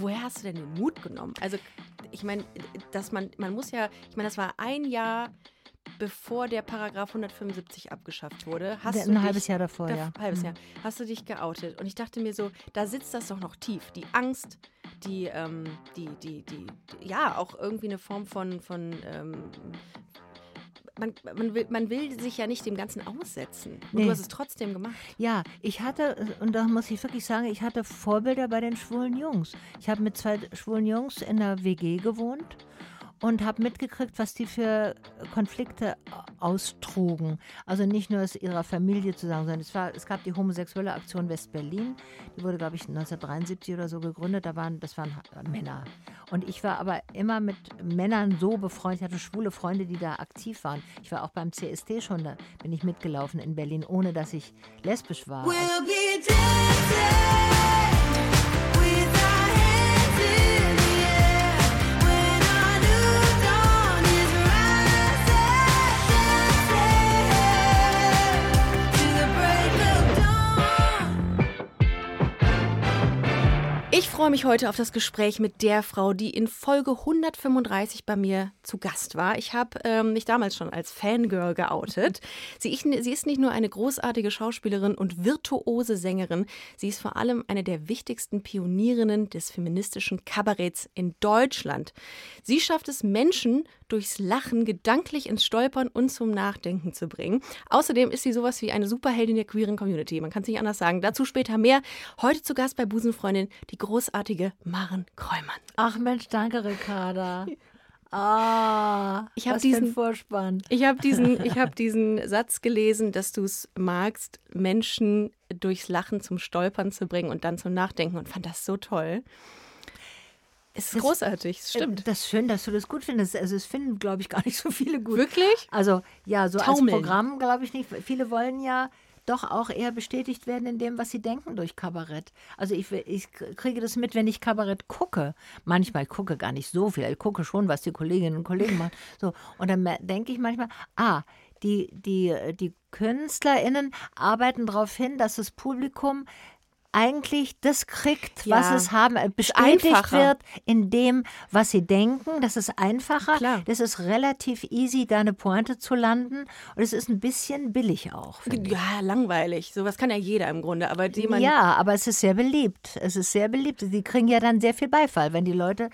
woher hast du denn den Mut genommen? Also, ich meine, dass man, man muss ja, ich meine, das war ein Jahr bevor der Paragraph 175 abgeschafft wurde. Hast ein du halbes dich, Jahr davor, da, ja. Halbes mhm. Jahr. Hast du dich geoutet? Und ich dachte mir so, da sitzt das doch noch tief. Die Angst, die, ähm, die, die, die, die, ja, auch irgendwie eine Form von, von ähm, man, man, will, man will sich ja nicht dem Ganzen aussetzen. Und nee. du hast es trotzdem gemacht. Ja, ich hatte, und da muss ich wirklich sagen, ich hatte Vorbilder bei den schwulen Jungs. Ich habe mit zwei schwulen Jungs in der WG gewohnt und habe mitgekriegt, was die für Konflikte austrugen. Also nicht nur aus ihrer Familie zu sagen, sondern es, war, es gab die homosexuelle Aktion West-Berlin. Die wurde, glaube ich, 1973 oder so gegründet. Da waren, das waren Männer. Und ich war aber immer mit Männern so befreundet. Ich hatte schwule Freunde, die da aktiv waren. Ich war auch beim CSD schon, da bin ich mitgelaufen in Berlin, ohne dass ich lesbisch war. We'll be dancing. Freue mich heute auf das Gespräch mit der Frau, die in Folge 135 bei mir zu Gast war. Ich habe ähm, mich damals schon als Fangirl geoutet. Sie, ich, sie ist nicht nur eine großartige Schauspielerin und virtuose Sängerin, sie ist vor allem eine der wichtigsten Pionierinnen des feministischen Kabaretts in Deutschland. Sie schafft es, Menschen durchs Lachen gedanklich ins Stolpern und zum Nachdenken zu bringen. Außerdem ist sie sowas wie eine Superheldin der queeren Community. Man kann es nicht anders sagen. Dazu später mehr. Heute zu Gast bei Busenfreundin die großartige Maren Kräumann. Ach Mensch, danke Ricarda. Ah, ich habe diesen Vorspann. Ich habe diesen, ich habe diesen Satz gelesen, dass du es magst, Menschen durchs Lachen zum Stolpern zu bringen und dann zum Nachdenken und fand das so toll. Es ist großartig, es stimmt. Das ist schön, dass du das gut findest. Also es finden, glaube ich, gar nicht so viele gut. Wirklich? Also ja, so Taumeln. als Programm glaube ich nicht. Viele wollen ja doch auch eher bestätigt werden in dem, was sie denken durch Kabarett. Also ich, ich kriege das mit, wenn ich Kabarett gucke. Manchmal, ich gucke gar nicht so viel. Ich gucke schon, was die Kolleginnen und Kollegen machen. So, und dann denke ich manchmal, ah, die, die, die KünstlerInnen arbeiten darauf hin, dass das Publikum eigentlich das kriegt, ja. was es haben, äh, bestätigt wird in dem, was sie denken. Das ist einfacher. Klar. Das ist relativ easy, da eine Pointe zu landen. Und es ist ein bisschen billig auch. Ja, langweilig. Sowas kann ja jeder im Grunde. Aber ja, aber es ist sehr beliebt. Es ist sehr beliebt. Sie kriegen ja dann sehr viel Beifall, wenn die Leute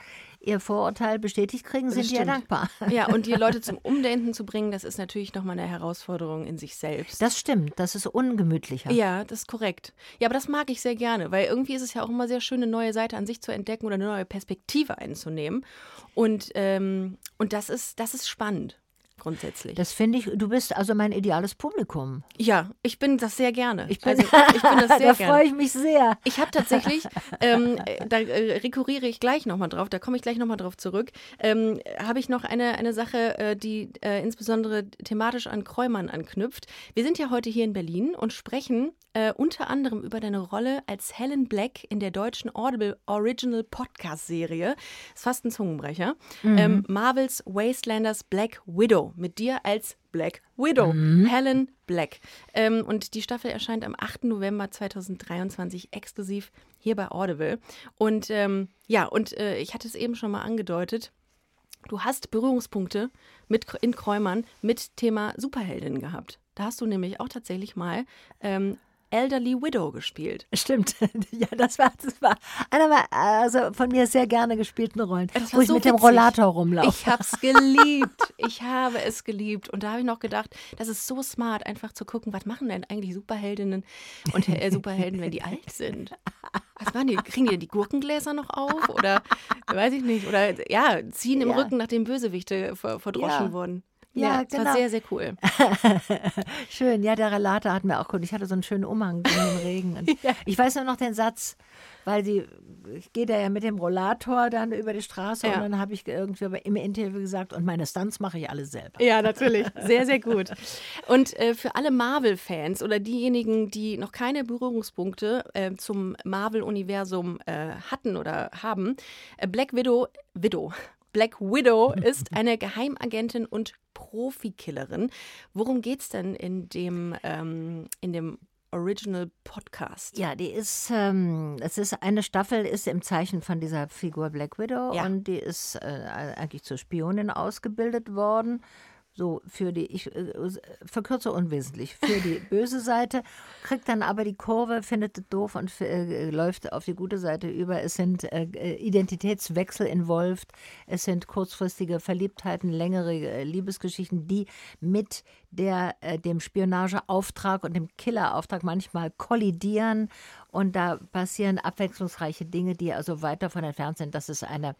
ihr Vorurteil bestätigt kriegen, sind die ja dankbar. Ja, und die Leute zum Umdenken zu bringen, das ist natürlich nochmal eine Herausforderung in sich selbst. Das stimmt, das ist ungemütlicher. Ja, das ist korrekt. Ja, aber das mag ich sehr gerne, weil irgendwie ist es ja auch immer sehr schön, eine neue Seite an sich zu entdecken oder eine neue Perspektive einzunehmen. Und, ähm, und das, ist, das ist spannend grundsätzlich. Das finde ich, du bist also mein ideales Publikum. Ja, ich bin das sehr gerne. Ich bin, also, ich bin das sehr da freue ich mich sehr. Ich habe tatsächlich, ähm, da äh, rekurriere ich gleich nochmal drauf, da komme ich gleich nochmal drauf zurück, ähm, habe ich noch eine, eine Sache, äh, die äh, insbesondere thematisch an Kräumann anknüpft. Wir sind ja heute hier in Berlin und sprechen äh, unter anderem über deine Rolle als Helen Black in der deutschen Audible Original Podcast-Serie. Ist fast ein Zungenbrecher. Mhm. Ähm, Marvels Wastelanders Black Widow. Mit dir als Black Widow, mhm. Helen Black. Ähm, und die Staffel erscheint am 8. November 2023 exklusiv hier bei Audible. Und ähm, ja, und äh, ich hatte es eben schon mal angedeutet. Du hast Berührungspunkte mit in Kräumern mit Thema Superheldin gehabt. Da hast du nämlich auch tatsächlich mal ähm, Elderly Widow gespielt. Stimmt. Ja, das war, das war einer meiner, also von mir sehr gerne gespielten Rollen, wo ich so mit witzig. dem Rollator rumlaufe. Ich habe es geliebt. Ich habe es geliebt. Und da habe ich noch gedacht, das ist so smart, einfach zu gucken, was machen denn eigentlich Superheldinnen und äh, Superhelden, wenn die alt sind? Was machen die? Kriegen die die Gurkengläser noch auf? Oder weiß ich nicht. Oder ja, ziehen im ja. Rücken, nachdem Bösewichte verdroschen ja. wurden. Ja, ja das genau. war sehr, sehr cool. Schön, ja, der Relator hat mir auch gut. Ich hatte so einen schönen Umhang im Regen. ja. Ich weiß nur noch den Satz, weil sie, ich gehe da ja mit dem Rollator dann über die Straße ja. und dann habe ich irgendwie im Interview gesagt, und meine Stunts mache ich alle selber. Ja, natürlich. Sehr, sehr gut. Und äh, für alle Marvel-Fans oder diejenigen, die noch keine Berührungspunkte äh, zum Marvel-Universum äh, hatten oder haben, äh, Black Widow, Widow, Black Widow ist eine Geheimagentin und Profikillerin. Worum geht es denn in dem, ähm, in dem Original Podcast. Ja, die ist, ähm, es ist eine Staffel, ist im Zeichen von dieser Figur Black Widow ja. und die ist äh, eigentlich zur Spionin ausgebildet worden so für die, ich äh, verkürze unwesentlich, für die böse Seite, kriegt dann aber die Kurve, findet es doof und äh, läuft auf die gute Seite über. Es sind äh, Identitätswechsel involviert, es sind kurzfristige Verliebtheiten, längere äh, Liebesgeschichten, die mit der, äh, dem Spionageauftrag und dem Killerauftrag manchmal kollidieren und da passieren abwechslungsreiche Dinge, die also weit davon entfernt sind, dass es eine äh,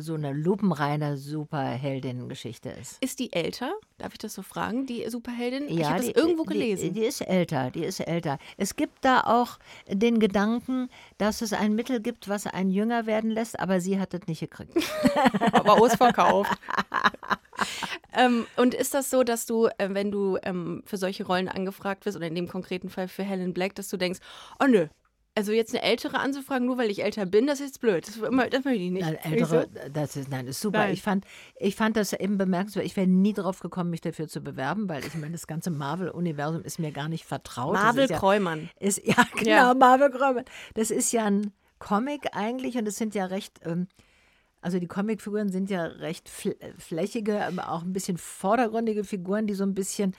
so eine lupenreine Superheldinnen-Geschichte ist. Ist die älter? Darf ich das so fragen, die Superheldin? Ja, ich habe das irgendwo gelesen. Die, die, ist älter, die ist älter. Es gibt da auch den Gedanken, dass es ein Mittel gibt, was einen jünger werden lässt, aber sie hat das nicht gekriegt. aber ausverkauft. ähm, und ist das so, dass du, äh, wenn du ähm, für solche Rollen angefragt wirst, oder in dem konkreten Fall für Helen Black, dass du denkst, oh nö, also jetzt eine ältere anzufragen, nur weil ich älter bin, das ist jetzt blöd. Das, das möchte ich nicht. Nein, ältere, das ist, nein, das ist super. Ich fand, ich fand das eben bemerkenswert. Ich wäre nie drauf gekommen, mich dafür zu bewerben, weil ich meine, das ganze Marvel-Universum ist mir gar nicht vertraut. Marvel Kräumann. Ja, ist, ja, genau, ja. Marvel Kräumann. Das ist ja ein Comic eigentlich und es sind ja recht. Ähm, also die Comicfiguren sind ja recht flächige, aber auch ein bisschen vordergründige Figuren, die so ein bisschen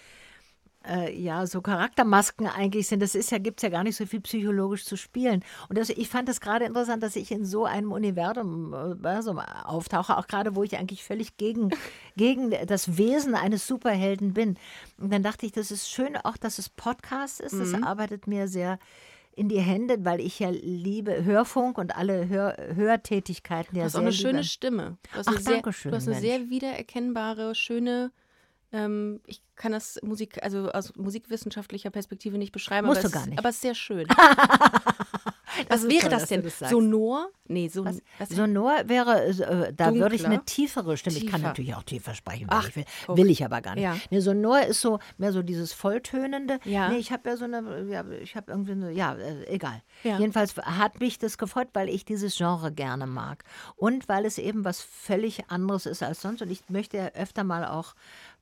äh, ja so Charaktermasken eigentlich sind. Das ist ja, gibt es ja gar nicht so viel psychologisch zu spielen. Und das, ich fand es gerade interessant, dass ich in so einem Universum, Universum auftauche, auch gerade wo ich eigentlich völlig gegen, gegen das Wesen eines Superhelden bin. Und dann dachte ich, das ist schön auch, dass es Podcast ist. Das mhm. arbeitet mir sehr in die Hände, weil ich ja liebe Hörfunk und alle Hör Hörtätigkeiten. Du hast auch eine schöne Stimme. Du hast, Ach, eine, sehr, du hast eine sehr wiedererkennbare, schöne ähm, ich kann das Musik, also aus musikwissenschaftlicher Perspektive nicht beschreiben, Musst aber, du gar nicht. aber es ist sehr schön. was wäre toll, das denn? Das Sonor? Nee, so, was, was Sonor wäre, äh, da würde ich eine tiefere Stimme. Tiefer. Ich kann natürlich auch tiefer sprechen, Ach, ich will, will, ich aber gar nicht. Ja. Nee, Sonor ist so mehr so dieses Volltönende. Ja. Nee, ich habe ja so eine, ja, ich habe irgendwie eine, ja, äh, egal. Ja. Jedenfalls hat mich das gefreut, weil ich dieses Genre gerne mag. Und weil es eben was völlig anderes ist als sonst. Und ich möchte ja öfter mal auch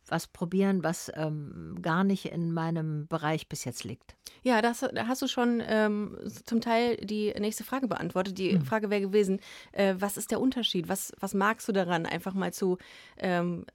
was probieren, was ähm, gar nicht in meinem Bereich bis jetzt liegt. Ja, das, da hast du schon ähm, zum Teil die nächste Frage beantwortet. Die mhm. Frage wäre gewesen, äh, was ist der Unterschied? Was, was magst du daran, einfach mal zu ähm,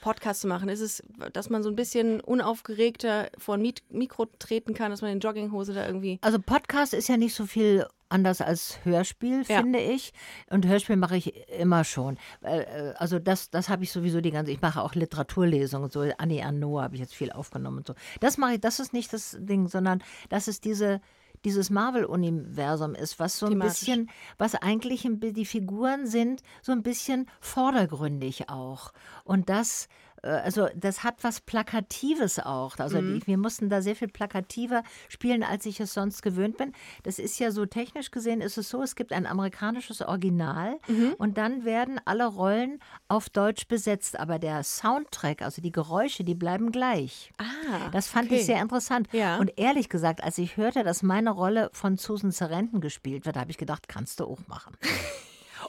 Podcast zu machen? Ist es, dass man so ein bisschen unaufgeregter vor ein Mikro treten kann, dass man in Jogginghose da irgendwie... Also Podcast ist ja nicht so viel anders als Hörspiel, ja. finde ich. Und Hörspiel mache ich immer schon. Äh, also das, das habe ich sowieso die ganze, ich mache auch Literaturlesungen, so Annie Arnaud habe ich jetzt viel aufgenommen und so. Das mache ich, das ist nicht das Ding, sondern das ist diese, dieses Marvel-Universum ist, was so ein Thematisch. bisschen, was eigentlich die Figuren sind, so ein bisschen vordergründig auch. Und das also das hat was Plakatives auch. Also mhm. die, wir mussten da sehr viel plakativer spielen, als ich es sonst gewöhnt bin. Das ist ja so technisch gesehen ist es so, es gibt ein amerikanisches Original mhm. und dann werden alle Rollen auf Deutsch besetzt, aber der Soundtrack, also die Geräusche, die bleiben gleich. Ah, das fand okay. ich sehr interessant. Ja. Und ehrlich gesagt, als ich hörte, dass meine Rolle von Susan Sarandon gespielt wird, habe ich gedacht, kannst du auch machen.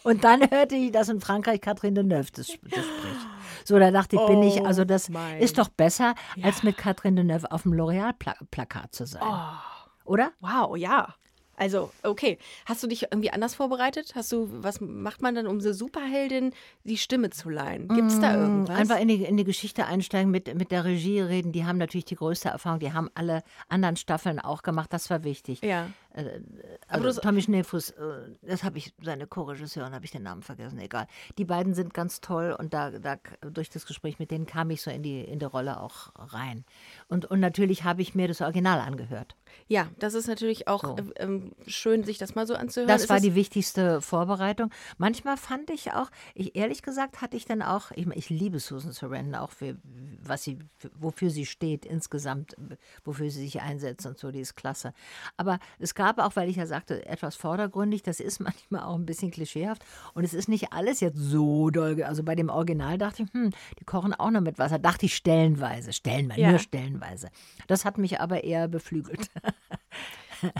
Und dann hörte ich, dass in Frankreich Catherine Deneuve das, das spricht. So, da dachte ich, bin ich, also das oh ist doch besser, ja. als mit Catherine Deneuve auf dem L'Oreal-Plakat zu sein. Oh. Oder? Wow, ja. Also, okay. Hast du dich irgendwie anders vorbereitet? Hast du, was macht man dann, um so Superheldin die Stimme zu leihen? Gibt es da mm, irgendwas? Einfach in die, in die Geschichte einsteigen, mit, mit der Regie reden. Die haben natürlich die größte Erfahrung. Die haben alle anderen Staffeln auch gemacht. Das war wichtig. Ja. Äh, also Aber Tommy Schneefuß, äh, das habe ich, seine Co-Regisseurin, habe ich den Namen vergessen, egal. Die beiden sind ganz toll und da, da durch das Gespräch mit denen kam ich so in die, in die Rolle auch rein. Und, und natürlich habe ich mir das Original angehört. Ja, das ist natürlich auch so. äh, ähm, schön, sich das mal so anzuhören. Das ist war die wichtigste Vorbereitung. Manchmal fand ich auch, ich, ehrlich gesagt, hatte ich dann auch, ich, ich liebe Susan Sarandon auch für was sie, wofür sie steht insgesamt, wofür sie sich einsetzt und so, die ist klasse. Aber es gab auch, weil ich ja sagte, etwas vordergründig, das ist manchmal auch ein bisschen klischeehaft und es ist nicht alles jetzt so doll. Also bei dem Original dachte ich, hm, die kochen auch noch mit Wasser. Dachte ich stellenweise, stellenweise, ja. nur stellenweise. Das hat mich aber eher beflügelt.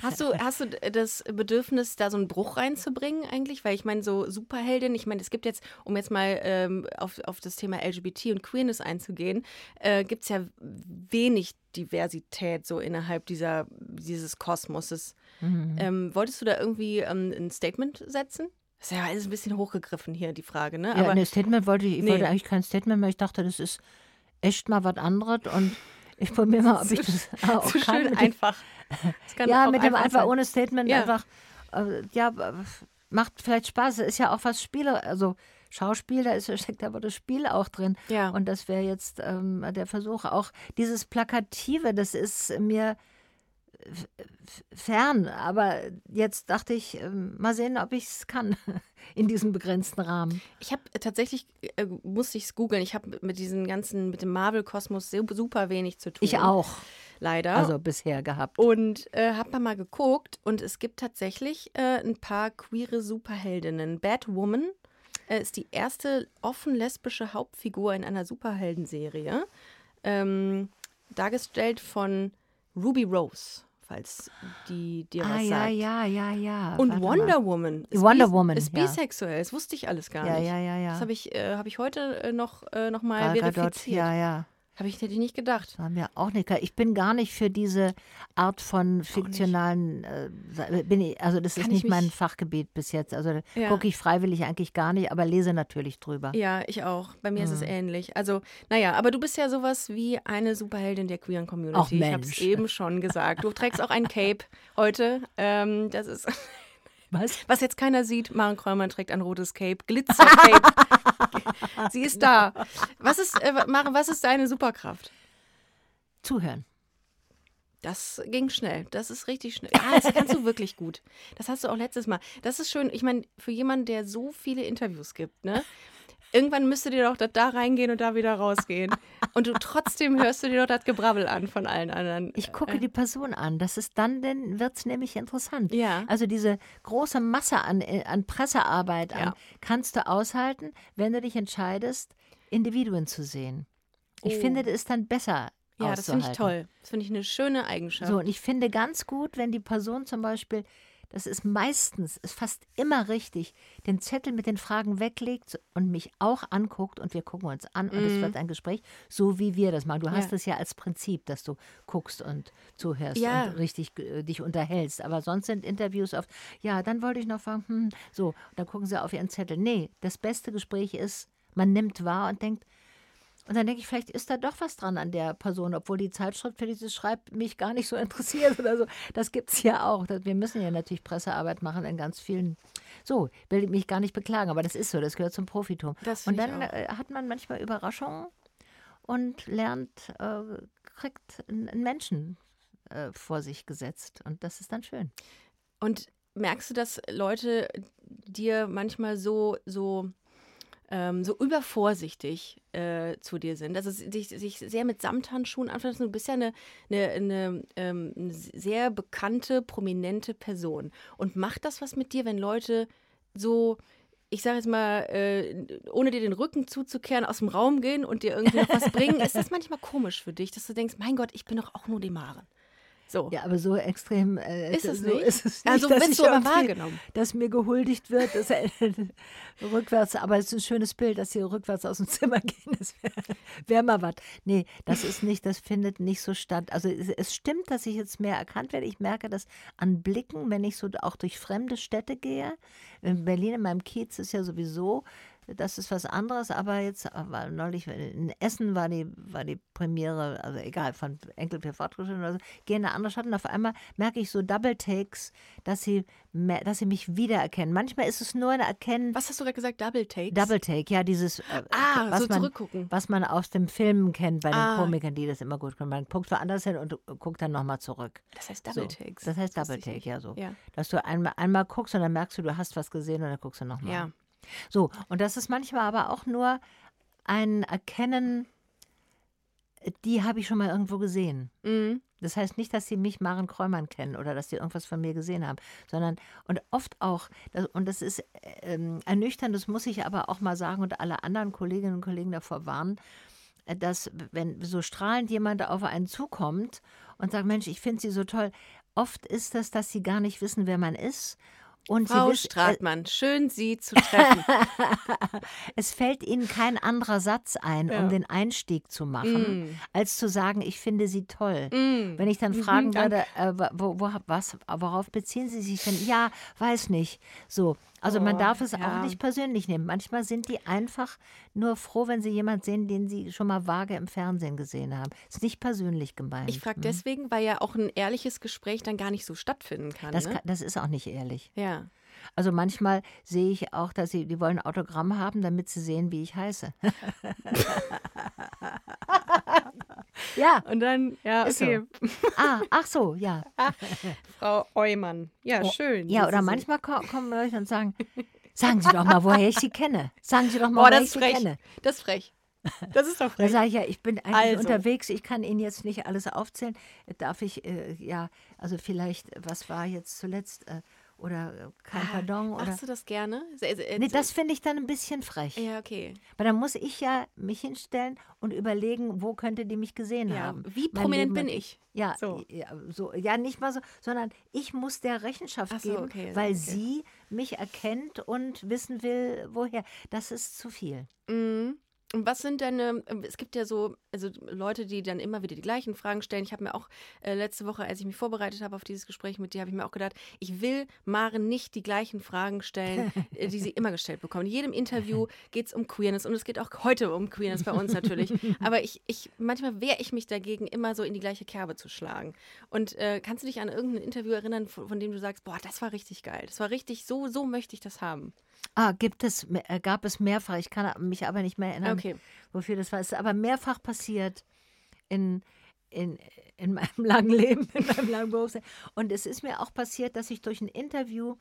Hast du, hast du das Bedürfnis, da so einen Bruch reinzubringen eigentlich? Weil ich meine, so Superheldin, ich meine, es gibt jetzt, um jetzt mal ähm, auf, auf das Thema LGBT und Queerness einzugehen, äh, gibt es ja wenig Diversität so innerhalb dieser, dieses Kosmoses. Mhm. Ähm, wolltest du da irgendwie ähm, ein Statement setzen? Das ist ja alles ein bisschen hochgegriffen hier, die Frage, ne? Ja, ein Statement wollte ich, ich nee. wollte eigentlich kein Statement, weil ich dachte, das ist echt mal was anderes und ich probiere mal, ob ich das auch so kann. Schön einfach. ja, mit dem einfach sein. ohne Statement ja. einfach, äh, ja, macht vielleicht Spaß. Es ist ja auch was Spiele, also Schauspiel, da ist, steckt aber das Spiel auch drin. Ja. Und das wäre jetzt ähm, der Versuch. Auch dieses Plakative, das ist mir fern. Aber jetzt dachte ich, ähm, mal sehen, ob ich es kann in diesem begrenzten Rahmen. Ich habe tatsächlich, äh, musste ich es googeln, ich habe mit diesem ganzen, mit dem Marvel-Kosmos super wenig zu tun. Ich auch. Leider. Also bisher gehabt. Und äh, habe mal geguckt und es gibt tatsächlich äh, ein paar queere Superheldinnen. Batwoman äh, ist die erste offen lesbische Hauptfigur in einer Superheldenserie. Ähm, dargestellt von Ruby Rose falls die dir ah, was ja, sagt. ja, ja, ja. Und Warte Wonder mal. Woman ist, Wonder Woman, ist bisexuell. Das wusste ich alles gar ja, nicht. Ja, ja, ja. Das habe ich, äh, hab ich heute äh, noch, äh, noch mal Gal verifiziert. ja, ja. Habe ich hätte ich nicht gedacht. Haben wir auch nicht. Ich bin gar nicht für diese Art von fiktionalen. Äh, bin ich, also das Kann ist nicht mein Fachgebiet bis jetzt. Also ja. gucke ich freiwillig eigentlich gar nicht, aber lese natürlich drüber. Ja, ich auch. Bei mir mhm. ist es mhm. ähnlich. Also naja, aber du bist ja sowas wie eine Superheldin der queeren Community. Auch ich habe es eben schon gesagt. Du trägst auch ein Cape heute. Ähm, das ist was? Was jetzt keiner sieht, Maren Kräumann trägt ein rotes Cape, Glitzer-Cape. Sie ist da. Was ist, äh, Maren, was ist deine Superkraft? Zuhören. Das ging schnell. Das ist richtig schnell. Ah, das kannst du wirklich gut. Das hast du auch letztes Mal. Das ist schön. Ich meine, für jemanden, der so viele Interviews gibt, ne? Irgendwann müsste dir doch da reingehen und da wieder rausgehen. Und du trotzdem hörst du dir doch das Gebrabbel an von allen anderen. Ich gucke die Person an. Das ist dann, dann wird es nämlich interessant. Ja. Also diese große Masse an, äh, an Pressearbeit ja. an, kannst du aushalten, wenn du dich entscheidest, Individuen zu sehen. Ich oh. finde, das ist dann besser. Ja, das finde ich toll. Das finde ich eine schöne Eigenschaft. So, und ich finde ganz gut, wenn die Person zum Beispiel das ist meistens, ist fast immer richtig, den Zettel mit den Fragen weglegt und mich auch anguckt und wir gucken uns an und mm. es mhm. wird ein Gespräch, so wie wir das machen. Du ja. hast es ja als Prinzip, dass du guckst und zuhörst ja. und richtig äh, dich unterhältst. Aber sonst sind Interviews oft, ja, dann wollte ich noch fragen, hm, so, dann gucken sie auf ihren Zettel. Nee, das beste Gespräch ist, man nimmt wahr und denkt, und dann denke ich, vielleicht ist da doch was dran an der Person, obwohl die Zeitschrift, für dieses Schreibt, mich gar nicht so interessiert oder so. Das gibt es ja auch. Wir müssen ja natürlich Pressearbeit machen in ganz vielen. So, will ich mich gar nicht beklagen, aber das ist so, das gehört zum Profitum. und dann äh, hat man manchmal Überraschungen und lernt, äh, kriegt einen Menschen äh, vor sich gesetzt. Und das ist dann schön. Und merkst du, dass Leute dir manchmal so, so ähm, so übervorsichtig äh, zu dir sind. Also sich, sich sehr mit Samthandschuhen anfassen. Du bist ja eine, eine, eine, ähm, eine sehr bekannte, prominente Person. Und macht das was mit dir, wenn Leute so ich sage jetzt mal, äh, ohne dir den Rücken zuzukehren, aus dem Raum gehen und dir irgendwie noch was bringen, ist das manchmal komisch für dich, dass du denkst, mein Gott, ich bin doch auch nur die Maren. So. Ja, aber so extrem äh, ist, es so nicht? ist es nicht. Also wird so wahrgenommen. Dass mir gehuldigt wird, dass er, rückwärts, aber es ist ein schönes Bild, dass sie rückwärts aus dem Zimmer gehen. Das wäre wär mal was. Nee, das ist nicht, das findet nicht so statt. Also es, es, stimmt, dass ich jetzt mehr erkannt werde. Ich merke das an Blicken, wenn ich so auch durch fremde Städte gehe. In Berlin, in meinem Kiez ist ja sowieso das ist was anderes, aber jetzt war neulich in Essen war die, war die Premiere, also egal, von Enkel für Fortgeschritten oder so, gehe in eine andere Stadt und auf einmal merke ich so Double Takes, dass sie, dass sie mich wiedererkennen. Manchmal ist es nur ein Erkennen. Was hast du gerade gesagt, Double Takes? Double Take, ja, dieses, äh, ah, was, so man, zurückgucken. was man aus dem Film kennt bei den ah. Komikern, die das immer gut können. Man guckt woanders hin und guckt dann nochmal zurück. Das heißt Double so, Takes. Das heißt Double Take, ja so. Ja. Dass du einmal, einmal guckst und dann merkst du, du hast was gesehen und dann guckst du nochmal. Ja. So, und das ist manchmal aber auch nur ein Erkennen, die habe ich schon mal irgendwo gesehen. Mhm. Das heißt nicht, dass sie mich Maren Kräumann kennen oder dass sie irgendwas von mir gesehen haben, sondern und oft auch, das, und das ist ähm, ernüchternd, das muss ich aber auch mal sagen und alle anderen Kolleginnen und Kollegen davor warnen, äh, dass wenn so strahlend jemand auf einen zukommt und sagt, Mensch, ich finde sie so toll, oft ist das, dass sie gar nicht wissen, wer man ist. Und Frau wissen, Stratmann, schön Sie zu treffen. es fällt ihnen kein anderer Satz ein, Ja. um den Einstieg zu machen, Mm. als zu sagen, ich finde sie toll. Mm. Wenn ich dann Mhm, fragen danke. würde, äh, wo, wo, was, worauf beziehen Sie sich denn? Ja, weiß nicht. So. Also man Oh, darf es ja. auch nicht persönlich nehmen. Manchmal sind die einfach nur froh, wenn sie jemanden sehen, den sie schon mal vage im Fernsehen gesehen haben. Ist nicht persönlich gemeint. Ich frage Hm? deswegen, weil ja auch ein ehrliches Gespräch dann gar nicht so stattfinden kann. das, ne? kann, das ist auch nicht ehrlich. ja. Also manchmal sehe ich auch, dass sie, die wollen ein Autogramm haben, damit sie sehen, wie ich heiße. ja, Und dann, ja, Ist so. okay. ah, ach so, ja. Frau Eumann. Ja, Oh, schön. Ja, oder manchmal ko kommen Leute und sagen, sagen Sie doch mal, woher ich Sie kenne. Sagen Sie doch mal, Boah, woher ich ist Sie frech. kenne. Das ist frech. Das ist doch Da frech. sage ich ja, ich bin eigentlich Also. unterwegs, ich kann Ihnen jetzt nicht alles aufzählen. Darf ich, äh, ja, also vielleicht, was war jetzt zuletzt, äh, oder äh, kein Pardon, oder. Machst du das gerne? Äh, Nee, das finde ich dann ein bisschen frech. Ja, okay. Weil dann muss ich ja mich hinstellen und überlegen, wo könnte die mich gesehen Ja, haben. wie Mein prominent Leben- bin ich? Ja, So. ja, so, ja, nicht mal so, sondern ich muss der Rechenschaft so, geben, okay, weil okay. sie mich erkennt und wissen will, woher. Das ist zu viel. Mhm. Und was sind deine, es gibt ja so, also Leute, die dann immer wieder die gleichen Fragen stellen. Ich habe mir auch äh, letzte Woche, als ich mich vorbereitet habe auf dieses Gespräch mit dir, habe ich mir auch gedacht, ich will Maren nicht die gleichen Fragen stellen, äh, die sie immer gestellt bekommt. In jedem Interview geht es um Queerness und es geht auch heute um Queerness bei uns natürlich. Aber ich, ich manchmal wehre ich mich dagegen, immer so in die gleiche Kerbe zu schlagen. Und äh, kannst du dich an irgendein Interview erinnern, von, von dem du sagst, boah, das war richtig geil. Das war richtig, so, so möchte ich das haben. Ah, gibt es, äh, gab es mehrfach, ich kann mich aber nicht mehr erinnern, Okay. wofür das war. Es ist aber mehrfach passiert in, in, in meinem langen Leben, in meinem langen Berufsleben. Und es ist mir auch passiert, dass ich durch ein Interview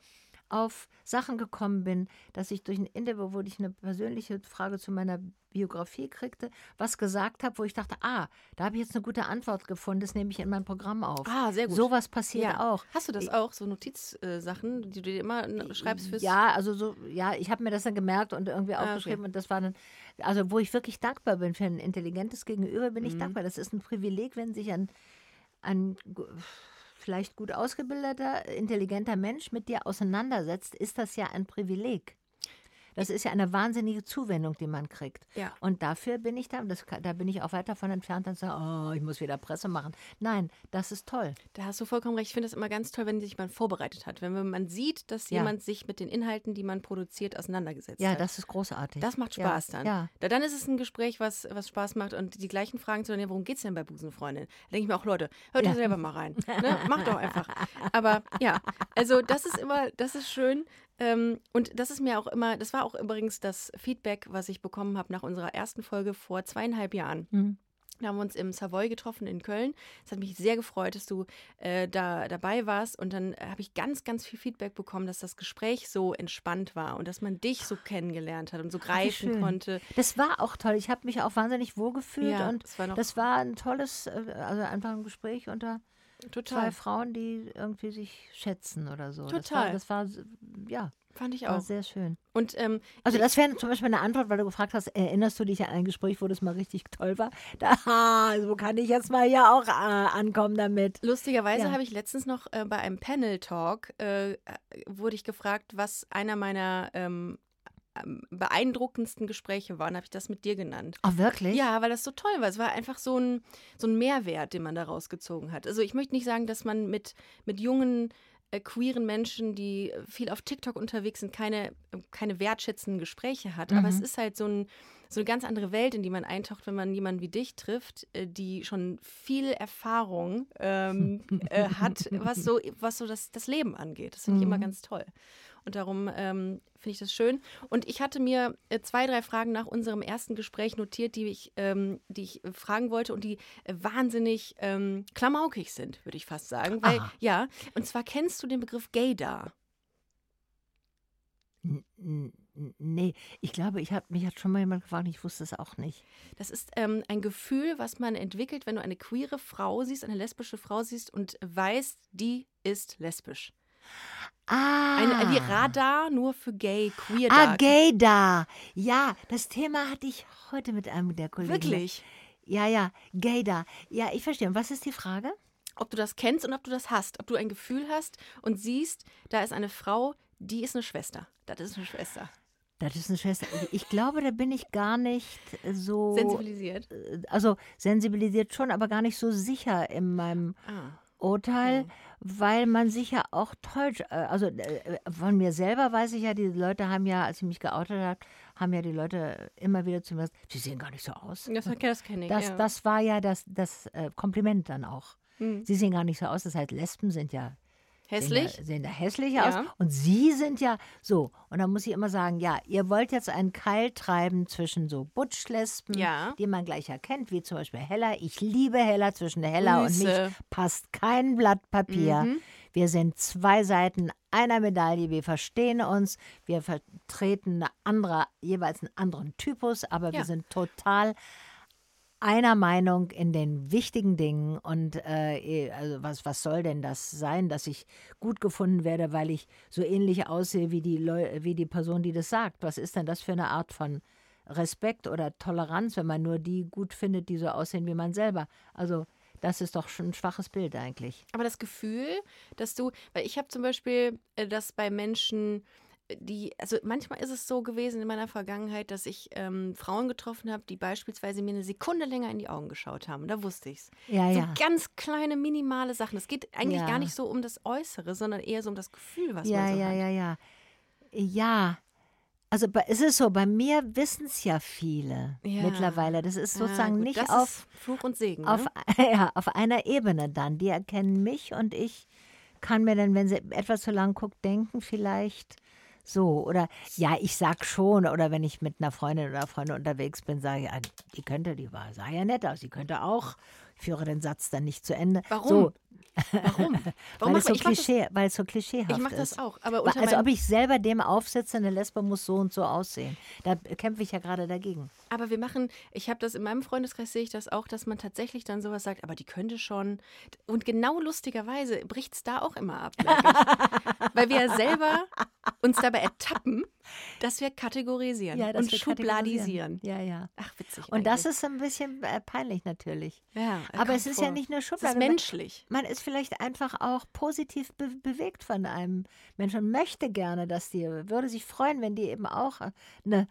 auf Sachen gekommen bin, dass ich durch ein Interview, wo ich eine persönliche Frage zu meiner Biografie kriegte, was gesagt habe, wo ich dachte, ah, da habe ich jetzt eine gute Antwort gefunden, das nehme ich in mein Programm auf. Ah, sehr gut. Sowas passiert auch. Hast du das auch, so Notizsachen, die du dir immer schreibst fürs. Ja, also so, ja, ich habe mir das dann gemerkt und irgendwie Ah, okay. aufgeschrieben und das war dann, also wo ich wirklich dankbar bin für ein intelligentes Gegenüber, bin ich Mhm. dankbar. Das ist ein Privileg, wenn sich ein, ein vielleicht gut ausgebildeter, intelligenter Mensch mit dir auseinandersetzt, ist das ja ein Privileg. Das ist ja eine wahnsinnige Zuwendung, die man kriegt. Ja. Und dafür bin ich da, das, da bin ich auch weit davon entfernt, dann zu sagen, oh, ich muss wieder Presse machen. Nein, das ist toll. Da hast du vollkommen recht. Ich finde das immer ganz toll, wenn sich man vorbereitet hat. Wenn man sieht, dass Ja. jemand sich mit den Inhalten, die man produziert, auseinandergesetzt Ja, hat. das ist großartig. Das macht Ja, Spaß dann. Ja. Da, dann ist es ein Gespräch, was, was Spaß macht und die gleichen Fragen zu, ja, worum geht es denn bei Busenfreundin? Da denke ich mir auch, Leute, hört Ja. selber mal rein. Ne? Macht doch einfach. Aber ja, also das ist immer, das ist schön. Ähm, und das ist mir auch immer, das war auch übrigens das Feedback, was ich bekommen habe nach unserer ersten Folge vor zweieinhalb Jahren. Mhm. Da haben wir uns im Savoy getroffen in Köln. Es hat mich sehr gefreut, dass du äh, da dabei warst. Und dann äh, habe ich ganz, ganz viel Feedback bekommen, dass das Gespräch so entspannt war und dass man dich so kennengelernt hat und so greifen schön. konnte. Das war auch toll. Ich habe mich auch wahnsinnig wohlgefühlt Ja, und das war noch das war ein tolles, äh, also einfach ein Gespräch unter total. zwei Frauen, die irgendwie sich schätzen oder so. Total. Das war, das war ja, Fand ich war auch. sehr schön. Und ähm, Also das wäre zum Beispiel eine Antwort, weil du gefragt hast, erinnerst du dich an ein Gespräch, wo das mal richtig toll war? Da, so kann ich jetzt mal hier auch äh, ankommen damit. lustigerweise Ja. habe ich letztens noch äh, bei einem Panel-Talk, äh, wurde ich gefragt, was einer meiner ähm, beeindruckendsten Gespräche war. Und habe ich das mit dir genannt. Oh, wirklich? Ja, weil das so toll war. Es war einfach so ein, so ein Mehrwert, den man daraus gezogen hat. Also ich möchte nicht sagen, dass man mit, mit jungen, äh, queeren Menschen, die viel auf TikTok unterwegs sind, keine, keine wertschätzenden Gespräche hat. Aber es Mhm. ist halt so, ein, so eine ganz andere Welt, in die man eintaucht, wenn man jemanden wie dich trifft, äh, die schon viel Erfahrung ähm, äh, hat, was so, was so das, das Leben angeht. Das finde ich immer Mhm. ganz toll. Und darum ähm, finde ich das schön. Und ich hatte mir äh, zwei, drei Fragen nach unserem ersten Gespräch notiert, die ich, ähm, die ich äh, fragen wollte und die äh, wahnsinnig ähm, klamaukig sind, würde ich fast sagen. Weil, Aha. ja, und zwar kennst du den Begriff Gaydar. Nee, ich glaube, ich habe mich hat schon mal jemand gefragt, ich wusste es auch nicht. Das ist ähm, ein Gefühl, was man entwickelt, wenn du eine queere Frau siehst, eine lesbische Frau siehst und weißt, die ist lesbisch. Ah. Ein, wie Radar nur für gay, queer Ah, Dark. Gaydar. Ja, das Thema hatte ich heute mit einem der Kollegen. Wirklich? Ja, ja, Gaydar. Ja, ich verstehe. Und was ist die Frage? ob du das kennst und ob du das hast. Ob du ein Gefühl hast und siehst, da ist eine Frau, die ist eine Schwester. Das ist eine Schwester. Das ist eine Schwester. Ich glaube, da bin ich gar nicht so. Sensibilisiert? Äh, also sensibilisiert schon, aber gar nicht so sicher in meinem ah. Urteil, oh. Weil man sich ja auch täuscht. Äh, also äh, von mir selber weiß ich ja, die Leute haben ja, als ich mich geoutet habe, haben ja die Leute immer wieder zu mir gesagt, sie sehen gar nicht so aus. Das, das kenne ich. Das, ja. das war ja das, das Kompliment dann auch. Hm. Sie sehen gar nicht so aus. Das heißt, Lesben sind ja Hässlich? Sehen da, sehen da hässlich ja. aus. Und Sie sind ja so. Und da muss ich immer sagen, ja, ihr wollt jetzt einen Keil treiben zwischen so Butschlespen, ja. die man gleich erkennt, wie zum Beispiel Hella. Ich liebe Hella. Zwischen Hella Grüße. und mich passt kein Blatt Papier. Mhm. Wir sind zwei Seiten einer Medaille. Wir verstehen uns. Wir vertreten eine andere, jeweils einen anderen Typus, aber ja. wir sind total einer Meinung in den wichtigen Dingen und äh, eh, also was, was soll denn das sein, dass ich gut gefunden werde, weil ich so ähnlich aussehe wie die, Leu wie die Person, die das sagt? Was ist denn das für eine Art von Respekt oder Toleranz, wenn man nur die gut findet, die so aussehen wie man selber? Also das ist doch schon ein schwaches Bild eigentlich. Aber das Gefühl, dass du, weil ich habe zum Beispiel äh, das bei Menschen die, also manchmal ist es so gewesen in meiner Vergangenheit, dass ich ähm, Frauen getroffen habe, die beispielsweise mir eine Sekunde länger in die Augen geschaut haben. Da wusste ich es. Ja, so ja. ganz kleine, minimale Sachen. Es geht eigentlich ja. gar nicht so um das Äußere, sondern eher so um das Gefühl, was ja, man so ja, hat. Ja, ja, ja. Ja. Also es ist so, bei mir wissen es ja viele ja. mittlerweile. Das ist sozusagen gut, nicht auf Fluch und Segen. Auf, ne? ja, auf einer Ebene dann. Die erkennen mich und ich kann mir dann, wenn sie etwas zu lang guckt, denken, vielleicht so, oder ja, ich sag schon, oder wenn ich mit einer Freundin oder Freundin unterwegs bin, sage ich, ah, die könnte, die war, sah ja nett aus, die könnte auch, ich führe den Satz dann nicht zu Ende. Warum? So. Warum? Warum weil, es so Klischee, weil es so klischeehaft ist. Ich mache das auch. Aber also ob ich selber dem aufsitze, eine Lesbe muss so und so aussehen. Da kämpfe ich ja gerade dagegen. Aber wir machen, ich habe das in meinem Freundeskreis, sehe ich das auch, dass man tatsächlich dann sowas sagt, aber die könnte schon. Und genau lustigerweise bricht es da auch immer ab. weil wir ja selber uns dabei ertappen, dass wir kategorisieren ja, und wir schubladisieren. Ja, ja. Ach, witzig. Und eigentlich. das ist ein bisschen äh, peinlich natürlich. Ja, aber es ist vor. ja nicht nur Schublade. Es ist menschlich. Man ist vielleicht einfach auch positiv be bewegt von einem Menschen und möchte gerne, dass die, würde sich freuen, wenn die eben auch eine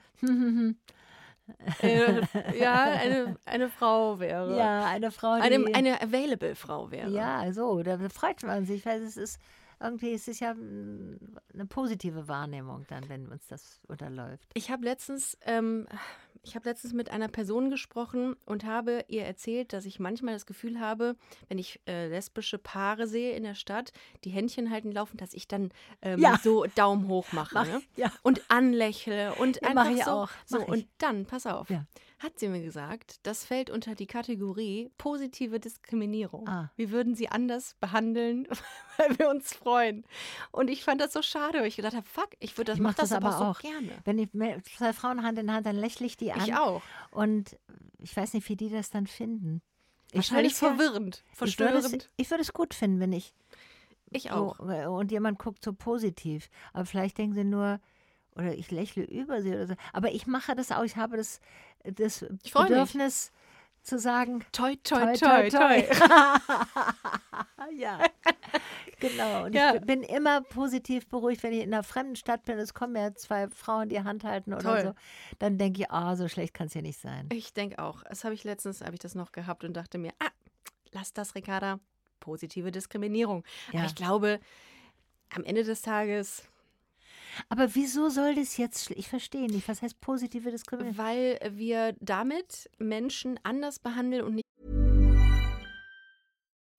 äh, ja, eine, eine Frau wäre. Ja, eine Frau, die, eine, eine available Frau wäre. Ja, so, da freut man sich, weil es ist irgendwie ist es ja mm, eine positive Wahrnehmung dann, wenn uns das unterläuft. Ich habe letztens, ähm, ich habe letztens mit einer Person gesprochen und habe ihr erzählt, dass ich manchmal das Gefühl habe, wenn ich äh, lesbische Paare sehe in der Stadt, die Händchen halten laufen, dass ich dann ähm, ja. so Daumen hoch mache Mach, ne? ja. und anlächle und ja, einfach ich so. Auch. so und dann, pass auf. Ja hat sie mir gesagt, das fällt unter die Kategorie positive Diskriminierung. Ah. Wir würden sie anders behandeln, weil wir uns freuen. Und ich fand das so schade, weil ich gedacht habe, fuck, ich würde das, ich mach das, das aber so auch gerne. Wenn ich zwei Frauen Hand in Hand, dann lächle ich die an. Ich auch. Und ich weiß nicht, wie die das dann finden. Wahrscheinlich verwirrend, verstörend. Ich würde, es, ich würde es gut finden, wenn ich. Ich auch. So, und jemand guckt so positiv. Aber vielleicht denken sie nur, oder ich lächle über sie oder so. Aber ich mache das auch. Ich habe das, das Bedürfnis mich. zu sagen: Toi, toi, toi, toi. toi. ja, genau. Und ja. ich bin immer positiv beruhigt, wenn ich in einer fremden Stadt bin. Es kommen ja zwei Frauen, die Hand halten oder Toll. so. Dann denke ich: Ah, oh, so schlecht kann es ja nicht sein. Ich denke auch. Das habe ich letztens, habe ich das noch gehabt und dachte mir: Ah, lass das, Ricarda. Positive Diskriminierung. Ja. Aber ich glaube, am Ende des Tages aber wieso soll das jetzt, ich verstehe nicht, was heißt positive Diskriminierung? Weil wir damit Menschen anders behandeln und nicht.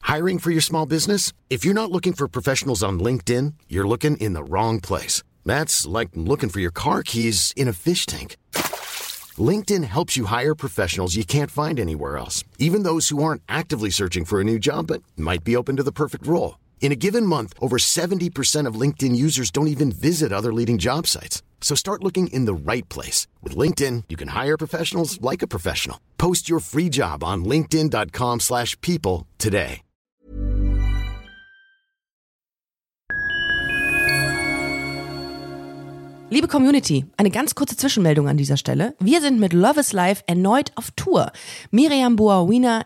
Hiring for your small business? If you're not looking for professionals on LinkedIn, you're looking in the wrong place. That's like looking for your car keys in a fish tank. LinkedIn helps you hire professionals you can't find anywhere else, even those who aren't actively searching for a new job but might be open to the perfect role. In a given month, over 70% of LinkedIn users don't even visit other leading job sites. So start looking in the right place. With LinkedIn, you can hire professionals like a professional. Post your free job on linkedin.com slash people today. Liebe Community, eine ganz kurze Zwischenmeldung an dieser Stelle. Wir sind mit Love is Life erneut auf Tour. Miriam Boawina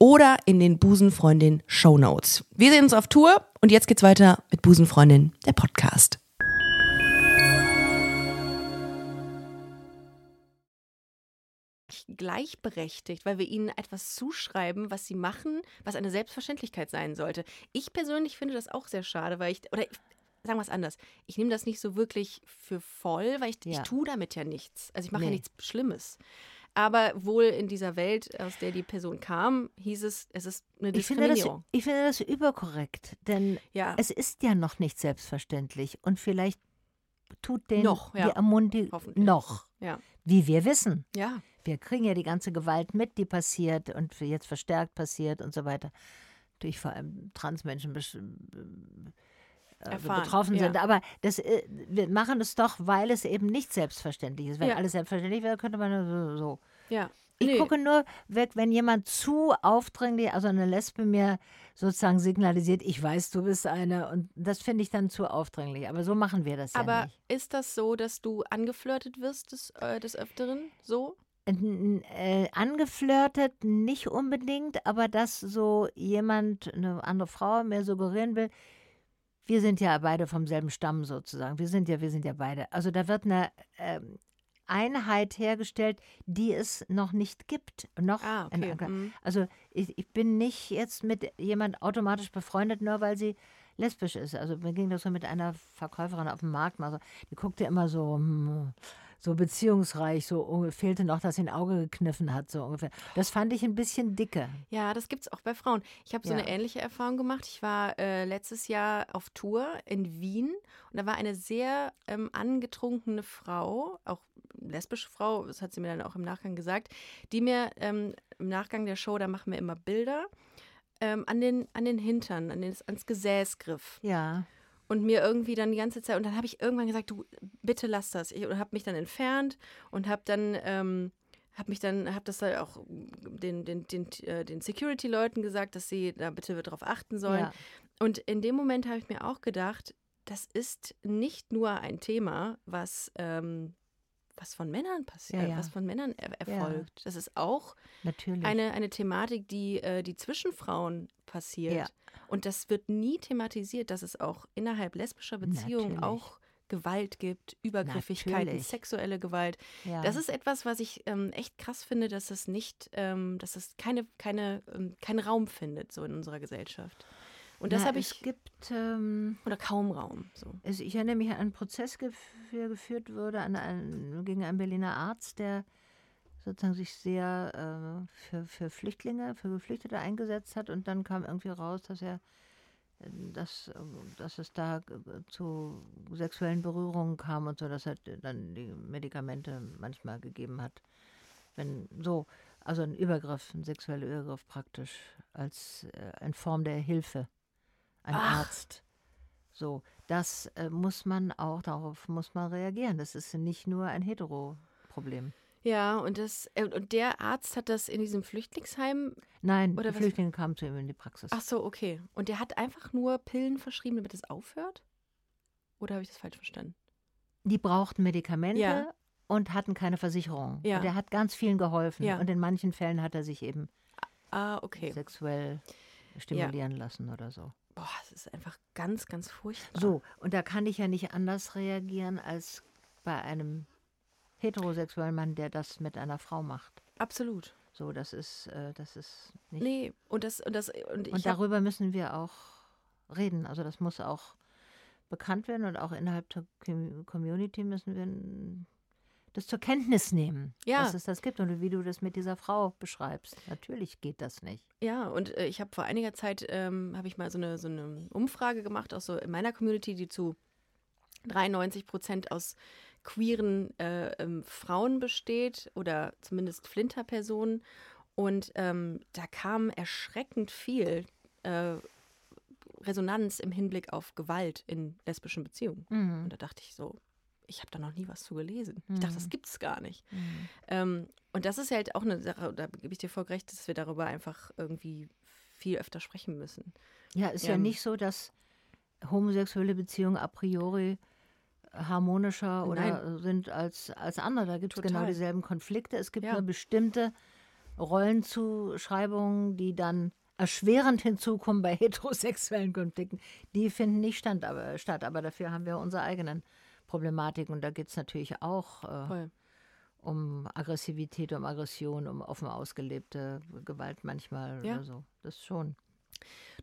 oder in den Busenfreundin Show Notes. Wir sehen uns auf Tour und jetzt geht's weiter mit Busenfreundin, der Podcast. gleichberechtigt, weil wir ihnen etwas zuschreiben, was sie machen, was eine Selbstverständlichkeit sein sollte. Ich persönlich finde das auch sehr schade, weil ich, oder sagen wir es anders, ich nehme das nicht so wirklich für voll, weil ich, ja. ich tue damit ja nichts. Also ich mache nee. ja nichts Schlimmes. Aber wohl in dieser Welt, aus der die Person kam, hieß es, es ist eine Diskriminierung. Ich finde das, ich finde das überkorrekt, denn ja. es ist ja noch nicht selbstverständlich und vielleicht tut den noch, ja. die Amundi noch, ja. wie wir wissen. Ja. Wir kriegen ja die ganze Gewalt mit, die passiert und jetzt verstärkt passiert und so weiter. Durch vor allem Transmenschen äh, betroffen sind. Ja. Aber das, äh, wir machen es doch, weil es eben nicht selbstverständlich ist. Wenn ja. alles selbstverständlich wäre, könnte man so. so. Ja. Ich nee. gucke nur weg, wenn jemand zu aufdringlich, also eine Lesbe mir sozusagen signalisiert, ich weiß, du bist eine. Und das finde ich dann zu aufdringlich. Aber so machen wir das Aber ja nicht. Aber ist das so, dass du angeflirtet wirst des, äh, des Öfteren? So? Äh, angeflirtet nicht unbedingt, aber dass so jemand, eine andere Frau mir suggerieren will, wir sind ja beide vom selben Stamm sozusagen. Wir sind ja, wir sind ja beide. Also da wird eine ähm, Einheit hergestellt, die es noch nicht gibt. Noch. Ah, okay. mhm. Also ich, ich, bin nicht jetzt mit jemand automatisch befreundet, nur weil sie lesbisch ist. Also mir ging das so mit einer Verkäuferin auf dem Markt mal so. Die guckte immer so. Hm, so beziehungsreich, so fehlte noch, dass sie ein Auge gekniffen hat, so ungefähr. Das fand ich ein bisschen dicke. Ja, das gibt es auch bei Frauen. Ich habe so ja. eine ähnliche Erfahrung gemacht. Ich war äh, letztes Jahr auf Tour in Wien und da war eine sehr ähm, angetrunkene Frau, auch lesbische Frau, das hat sie mir dann auch im Nachgang gesagt, die mir ähm, im Nachgang der Show, da machen wir immer Bilder, ähm, an, den, an den Hintern, an den, ans Gesäß griff. Ja und mir irgendwie dann die ganze Zeit und dann habe ich irgendwann gesagt, du bitte lass das. Ich habe mich dann entfernt und habe dann ähm, habe mich dann habe das halt auch den den den, äh, den Security Leuten gesagt, dass sie da bitte darauf achten sollen. Ja. Und in dem Moment habe ich mir auch gedacht, das ist nicht nur ein Thema, was ähm, was von Männern passiert, ja, ja. was von Männern er erfolgt. Ja. Das ist auch Natürlich. Eine, eine Thematik, die, äh, die zwischen Frauen passiert. Und das wird nie thematisiert, dass es auch innerhalb lesbischer Beziehungen Natürlich. auch Gewalt gibt, Übergriffigkeiten, Natürlich. sexuelle Gewalt. Das ist etwas, was ich ähm, echt krass finde, dass es nicht, ähm, dass es keine, keine, ähm, keinen Raum findet, so in unserer Gesellschaft. Und das habe ich. Es gibt. Ähm, oder kaum Raum. So. Also ich erinnere mich an einen Prozess, der geführt wurde an einen, gegen einen Berliner Arzt, der sozusagen sich sehr äh, für, für Flüchtlinge, für Geflüchtete eingesetzt hat. Und dann kam irgendwie raus, dass er dass, dass es da zu sexuellen Berührungen kam und so, dass er dann die Medikamente manchmal gegeben hat. Wenn so, also ein Übergriff, ein sexueller Übergriff praktisch als äh, in Form der Hilfe ein Ach. Arzt. So, das äh, muss man auch, darauf muss man reagieren. Das ist nicht nur ein Hetero-Problem. Ja, und, das, äh, und der Arzt hat das in diesem Flüchtlingsheim. Nein, oder die Flüchtlinge kamen zu ihm in die Praxis. Ach so, okay. Und der hat einfach nur Pillen verschrieben, damit es aufhört? Oder habe ich das falsch verstanden? Die brauchten Medikamente ja. und hatten keine Versicherung. Ja. Und er hat ganz vielen geholfen. Ja. Und in manchen Fällen hat er sich eben ah, okay. sexuell stimulieren lassen oder so. Boah, es ist einfach ganz, ganz furchtbar. So, und da kann ich ja nicht anders reagieren als bei einem heterosexuellen Mann, der das mit einer Frau macht. Absolut. So, das ist, äh, das ist nicht. Nee, und das, und das, und, und darüber müssen wir auch reden. Also das muss auch bekannt werden und auch innerhalb der Community müssen wir das zur Kenntnis nehmen, ja. dass es das gibt und wie du das mit dieser Frau beschreibst. Natürlich geht das nicht. Ja, und äh, ich habe vor einiger Zeit ähm, habe ich mal so eine, so eine Umfrage gemacht, auch so in meiner Community, die zu 93 Prozent aus queeren äh, ähm, Frauen besteht oder zumindest Flinterpersonen. Und ähm, da kam erschreckend viel äh, Resonanz im Hinblick auf Gewalt in lesbischen Beziehungen. Mhm. Und da dachte ich so, ich habe da noch nie was zu gelesen. Ich dachte, das Mhm. gibt es gar nicht. Mhm. Ähm, und das ist ja halt auch eine Sache, da gebe ich dir voll recht, dass wir darüber einfach irgendwie viel öfter sprechen müssen. Ja, ist ja Ähm, nicht so, dass homosexuelle Beziehungen a priori harmonischer oder sind als, als andere. Da gibt es genau dieselben Konflikte. Es gibt Ja. nur bestimmte Rollenzuschreibungen, die dann erschwerend hinzukommen bei heterosexuellen Konflikten. Die finden nicht stand, aber, statt, aber dafür haben wir unsere eigenen Problematiken. Und da geht es natürlich auch äh, um Aggressivität, um Aggression, um offen ausgelebte Gewalt manchmal Ja. oder so. Das schon.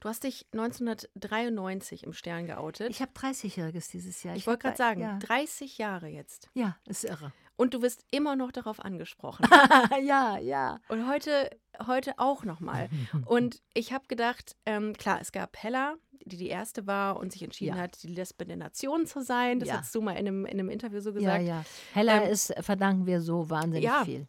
Du hast dich 1993 im Stern geoutet. Ich habe 30-Jähriges dieses Jahr. Ich wollte hab- gerade sagen, Ja, 30 Jahre jetzt. ja ist irre. Und du wirst immer noch darauf angesprochen. ja, ja. Und heute, heute auch nochmal. Und ich habe gedacht, ähm, klar, es gab Hella, die die erste war und sich entschieden Ja. hat, die Lesbe der Nation zu sein. Das Ja. hast du mal in einem, in einem Interview so Ja, gesagt. ja. Hella Ähm, ist, verdanken wir so wahnsinnig ja. viel.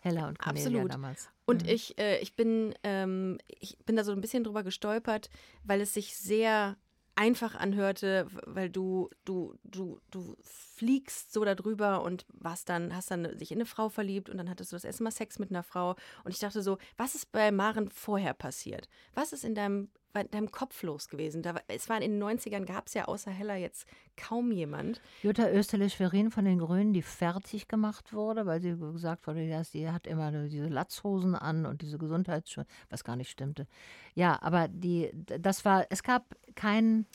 Hella und Cornelia Absolut. damals. Und Mhm. ich, äh, ich, bin, ähm, ich bin da so ein bisschen drüber gestolpert, weil es sich sehr einfach anhörte, weil du, du, du, du fliegst so darüber und warst dann, hast dann sich in eine Frau verliebt und dann hattest du das erste Mal Sex mit einer Frau. Und ich dachte so, was ist bei Maren vorher passiert? Was ist in deinem, in deinem Kopf los gewesen? Da, war- es war in den 90ern, gab es ja außer Hella jetzt kaum jemand. Jutta Österle-Schwerin von den Grünen, die fertig gemacht wurde, weil sie gesagt wurde, ja, sie hat immer nur diese Latzhosen an und diese Gesundheitsschutz, was gar nicht stimmte. Ja, aber die, das war, es gab kein,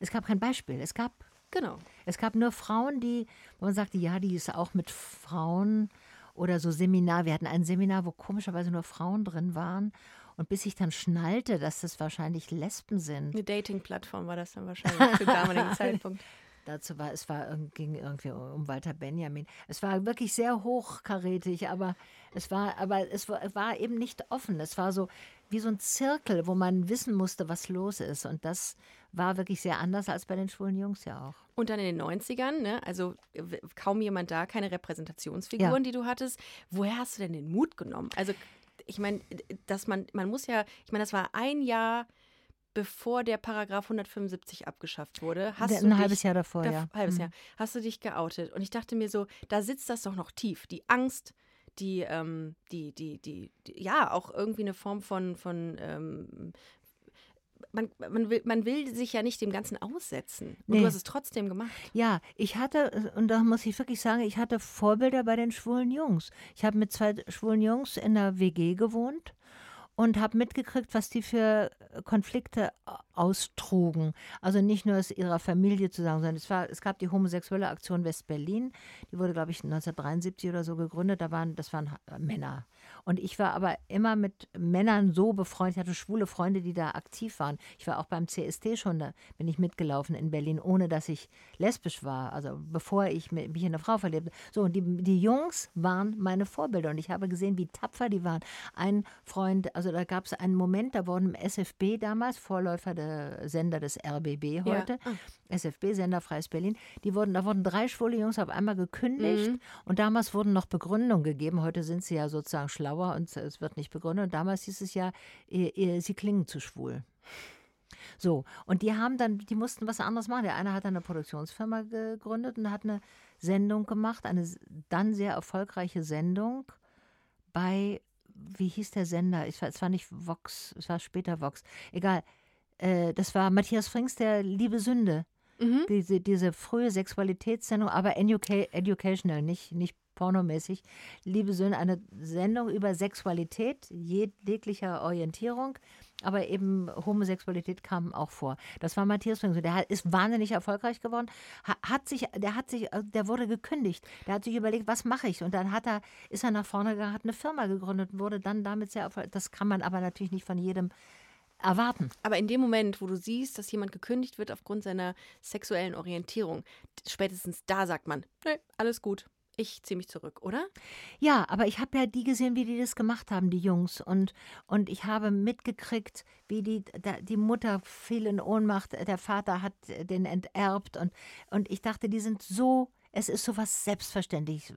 es gab kein Beispiel. Es gab Genau. Es gab nur Frauen, die, wo man sagte, ja, die ist auch mit Frauen oder so Seminar. Wir hatten ein Seminar, wo komischerweise nur Frauen drin waren. Und bis ich dann schnallte, dass das wahrscheinlich Lesben sind. Eine Dating-Plattform war das dann wahrscheinlich zu damaligen Zeitpunkt. Dazu war, es war, ging irgendwie um Walter Benjamin. Es war wirklich sehr hochkarätig, aber es war, aber es war, eben nicht offen. Es war so wie so ein Zirkel, wo man wissen musste, was los ist. Und das war wirklich sehr anders als bei den schwulen Jungs ja auch. Und dann in den 90ern, ne, also kaum jemand da, keine Repräsentationsfiguren, Ja. die du hattest. Woher hast du denn den Mut genommen? Also, ich meine, dass man, man muss ja, ich meine, das war ein Jahr, bevor der Paragraph 175 abgeschafft wurde. Hast ein du dich, halbes Jahr davor, dav- ja. Halbes Mhm. Jahr. Hast du dich geoutet? Und ich dachte mir so, da sitzt das doch noch tief. Die Angst, die, ähm, die, die, die, die, ja, auch irgendwie eine Form von, von ähm, man, man, will, man will sich ja nicht dem Ganzen aussetzen. Und Nee. du hast es trotzdem gemacht. Ja, ich hatte, und da muss ich wirklich sagen, ich hatte Vorbilder bei den schwulen Jungs. Ich habe mit zwei schwulen Jungs in der WG gewohnt und habe mitgekriegt, was die für Konflikte austrugen. Also nicht nur aus ihrer Familie zu sagen, sondern es, war, es gab die homosexuelle Aktion West-Berlin, die wurde, glaube ich, 1973 oder so gegründet. Da waren, das waren Männer. Und ich war aber immer mit Männern so befreundet. Ich hatte schwule Freunde, die da aktiv waren. Ich war auch beim CST schon, da bin ich mitgelaufen in Berlin, ohne dass ich lesbisch war. Also bevor ich mi- mich in eine Frau verliebte. So, und die, die Jungs waren meine Vorbilder. Und ich habe gesehen, wie tapfer die waren. Ein Freund, also da gab es einen Moment, da wurden im SFB damals, Vorläufer der Sender des RBB heute, Ja. SFB, Sender Freies Berlin, die wurden, da wurden drei schwule Jungs auf einmal gekündigt und damals wurden noch Begründungen gegeben. Heute sind sie ja sozusagen schlauer und es wird nicht begründet. Und damals hieß es ja, sie klingen zu schwul. So, und die haben dann, die mussten was anderes machen. Der eine hat eine Produktionsfirma gegründet und hat eine Sendung gemacht, eine dann sehr erfolgreiche Sendung bei, wie hieß der Sender? Ich, war- es war nicht Vox, es war später Vox. Egal. Äh, das war Matthias Frings, der Liebe Sünde. Mhm. Diese, diese frühe Sexualitätssendung, aber educa educational, nicht, nicht pornomäßig. Liebe Sünde, eine Sendung über Sexualität jeglicher Orientierung, aber eben Homosexualität kam auch vor. Das war Matthias Frings. Der ist wahnsinnig erfolgreich geworden. Ha- Hat sich, der hat sich, äh, der wurde gekündigt. Der hat sich überlegt, was mache ich? Und dann hat er, ist er nach vorne gegangen, hat eine Firma gegründet und wurde dann damit sehr erfolgreich. Das kann man aber natürlich nicht von jedem erwarten. Aber in dem Moment, wo du siehst, dass jemand gekündigt wird aufgrund seiner sexuellen Orientierung, spätestens da sagt man, nee, alles gut, ich ziehe mich zurück, oder? Ja, aber ich habe ja die gesehen, wie die das gemacht haben, die Jungs. Und, und ich habe mitgekriegt, wie die, die Mutter fiel in Ohnmacht, der Vater hat den enterbt. Und, und ich dachte, die sind so Es ist so was selbstverständlich,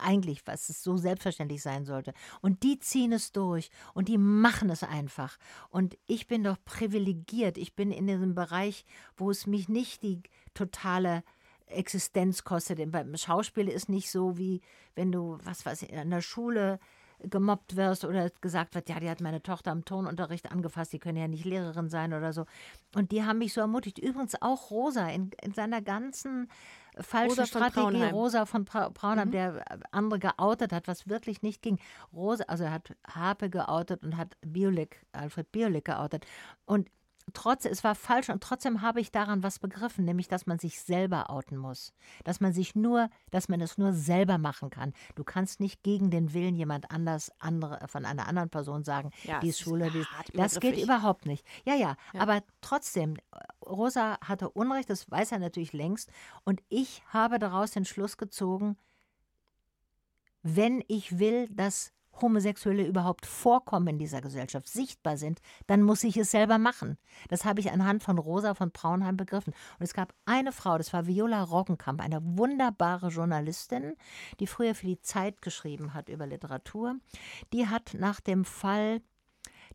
eigentlich, was es so selbstverständlich sein sollte. Und die ziehen es durch und die machen es einfach. Und ich bin doch privilegiert. Ich bin in diesem Bereich, wo es mich nicht die totale Existenz kostet. Beim Schauspiel ist nicht so wie wenn du, was weiß ich, in der Schule gemobbt wirst oder gesagt wird, ja, die hat meine Tochter am Tonunterricht angefasst, die können ja nicht Lehrerin sein oder so. Und die haben mich so ermutigt. Übrigens auch Rosa in, in seiner ganzen falschen Rosa Strategie, von Rosa von Braunheim, mhm. der andere geoutet hat, was wirklich nicht ging. Rosa, also er hat Harpe geoutet und hat Biolik, Alfred Biolik geoutet. Und trotz, es war falsch und trotzdem habe ich daran was begriffen, nämlich, dass man sich selber outen muss. Dass man sich nur, dass man es nur selber machen kann. Du kannst nicht gegen den Willen jemand anders, andere, von einer anderen Person sagen, ja, die ist schwule, die, das geht überhaupt nicht. Ja, ja, ja, aber trotzdem, Rosa hatte Unrecht, das weiß er natürlich längst und ich habe daraus den Schluss gezogen, wenn ich will, dass Homosexuelle überhaupt vorkommen in dieser Gesellschaft, sichtbar sind, dann muss ich es selber machen. Das habe ich anhand von Rosa von Braunheim begriffen. Und es gab eine Frau, das war Viola Roggenkamp, eine wunderbare Journalistin, die früher für die Zeit geschrieben hat über Literatur. Die hat nach dem Fall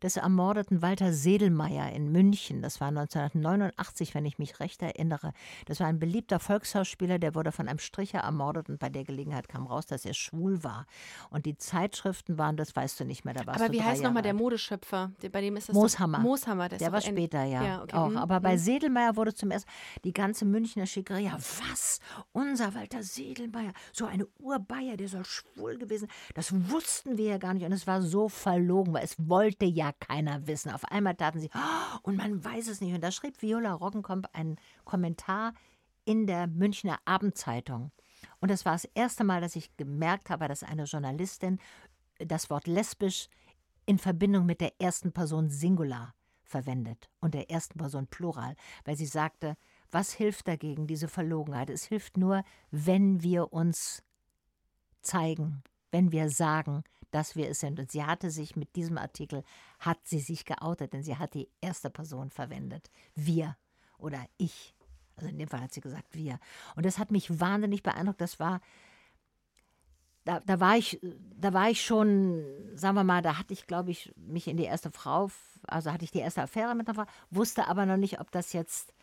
des ermordeten Walter Sedelmeier in München. Das war 1989, wenn ich mich recht erinnere. Das war ein beliebter Volksschauspieler, der wurde von einem Stricher ermordet und bei der Gelegenheit kam raus, dass er schwul war. Und die Zeitschriften waren, das weißt du nicht mehr, da warst Aber wie heißt nochmal der Modeschöpfer? Bei dem ist das Mooshammer. Mooshammer, der war später, ja. ja okay. auch. Mhm. Aber bei mhm. Sedelmeier wurde zum ersten die ganze Münchner Schickeria, ja, was? Unser Walter Sedelmeier, so eine Urbayer, der soll schwul gewesen. Das wussten wir ja gar nicht und es war so verlogen, weil es wollte ja keiner wissen. Auf einmal taten sie, oh, und man weiß es nicht. Und da schrieb Viola Roggenkomp einen Kommentar in der Münchner Abendzeitung. Und das war das erste Mal, dass ich gemerkt habe, dass eine Journalistin das Wort lesbisch in Verbindung mit der ersten Person Singular verwendet und der ersten Person Plural, weil sie sagte, was hilft dagegen, diese Verlogenheit? Es hilft nur, wenn wir uns zeigen, wenn wir sagen, dass wir es sind. Und sie hatte sich mit diesem Artikel, hat sie sich geoutet, denn sie hat die erste Person verwendet. Wir oder ich. Also in dem Fall hat sie gesagt wir. Und das hat mich wahnsinnig beeindruckt. Das war, da, da war ich, da war ich schon, sagen wir mal, da hatte ich, glaube ich, mich in die erste Frau, also hatte ich die erste Affäre mit einer Frau, wusste aber noch nicht, ob das jetzt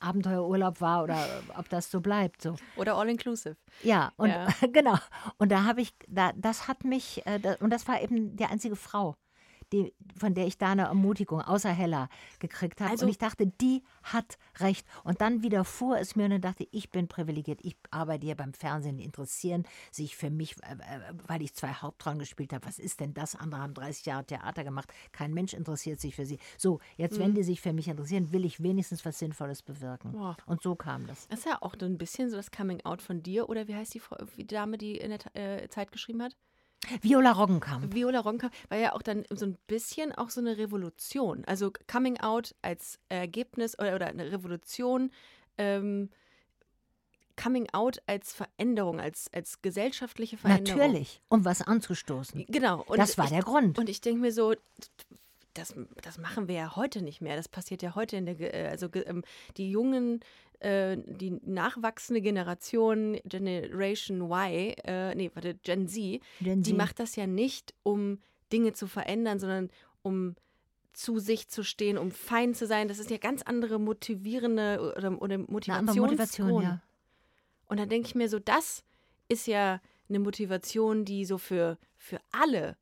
Abenteuerurlaub war oder ob das so bleibt. So. Oder all inclusive. Ja, und ja. genau. Und da habe ich, da, das hat mich, äh, und das war eben die einzige Frau die, von der ich da eine Ermutigung außer Hella gekriegt habe. Also, und ich dachte, die hat recht. Und dann widerfuhr es mir und dann dachte ich, ich bin privilegiert. Ich arbeite hier beim Fernsehen, die interessieren sich für mich, äh, äh, weil ich zwei Hauptrollen gespielt habe. Was ist denn das? Andere haben 30 Jahre Theater gemacht. Kein Mensch interessiert sich für sie. So, jetzt, mhm. wenn die sich für mich interessieren, will ich wenigstens was Sinnvolles bewirken. Boah. Und so kam das. Das ist ja auch ein bisschen so das Coming Out von dir. Oder wie heißt die, die Dame, die in der äh, Zeit geschrieben hat? Viola Roggenkamp. Viola Roggenkamp war ja auch dann so ein bisschen auch so eine Revolution. Also Coming Out als Ergebnis oder, oder eine Revolution. Ähm, Coming Out als Veränderung, als, als gesellschaftliche Veränderung. Natürlich, um was anzustoßen. Genau. Und das war ich, der Grund. Und ich denke mir so, das, das machen wir ja heute nicht mehr. Das passiert ja heute in der, äh, also ähm, die jungen äh, die nachwachsende Generation, Generation Y, äh, nee, warte, Gen Z, Gen die macht das ja nicht, um Dinge zu verändern, sondern um zu sich zu stehen, um fein zu sein. Das ist ja ganz andere motivierende oder, oder Motivation, ja. Und dann denke ich mir so, das ist ja eine Motivation, die so für, für alle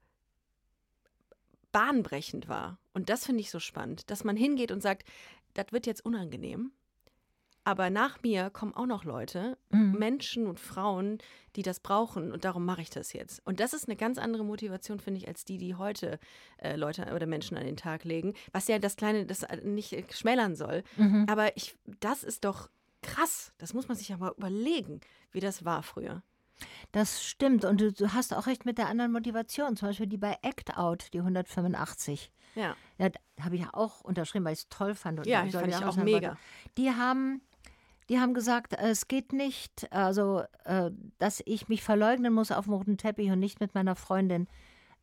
bahnbrechend war. Und das finde ich so spannend, dass man hingeht und sagt, das wird jetzt unangenehm. Aber nach mir kommen auch noch Leute, mhm. Menschen und Frauen, die das brauchen und darum mache ich das jetzt. Und das ist eine ganz andere Motivation, finde ich, als die, die heute äh, Leute oder Menschen an den Tag legen. Was ja das Kleine, das nicht äh, schmälern soll. Mhm. Aber ich, das ist doch krass. Das muss man sich aber überlegen, wie das war früher. Das stimmt und du, du, hast auch recht mit der anderen Motivation, zum Beispiel die bei Act Out, die 185. Ja. ja habe ich auch unterschrieben, weil ich es toll fand. Und ja, ich fand ich auch mega. Die haben die haben gesagt, es geht nicht, also, äh, dass ich mich verleugnen muss auf dem roten Teppich und nicht mit meiner Freundin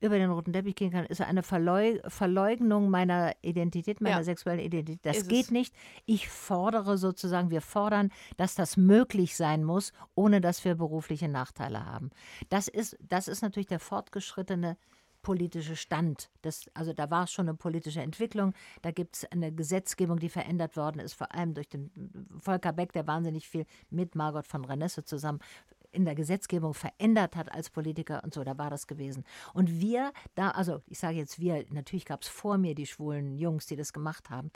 über den roten Teppich gehen kann, ist eine Verleug Verleugnung meiner Identität, meiner ja. sexuellen Identität. Das ist geht es. nicht. Ich fordere sozusagen, wir fordern, dass das möglich sein muss, ohne dass wir berufliche Nachteile haben. Das ist, das ist natürlich der fortgeschrittene politische Stand. Das, also da war es schon eine politische Entwicklung. Da gibt es eine Gesetzgebung, die verändert worden ist, vor allem durch den Volker Beck, der wahnsinnig viel mit Margot von Renesse zusammen in der Gesetzgebung verändert hat als Politiker und so, da war das gewesen. Und wir da, also ich sage jetzt wir, natürlich gab es vor mir die schwulen Jungs, die das gemacht haben,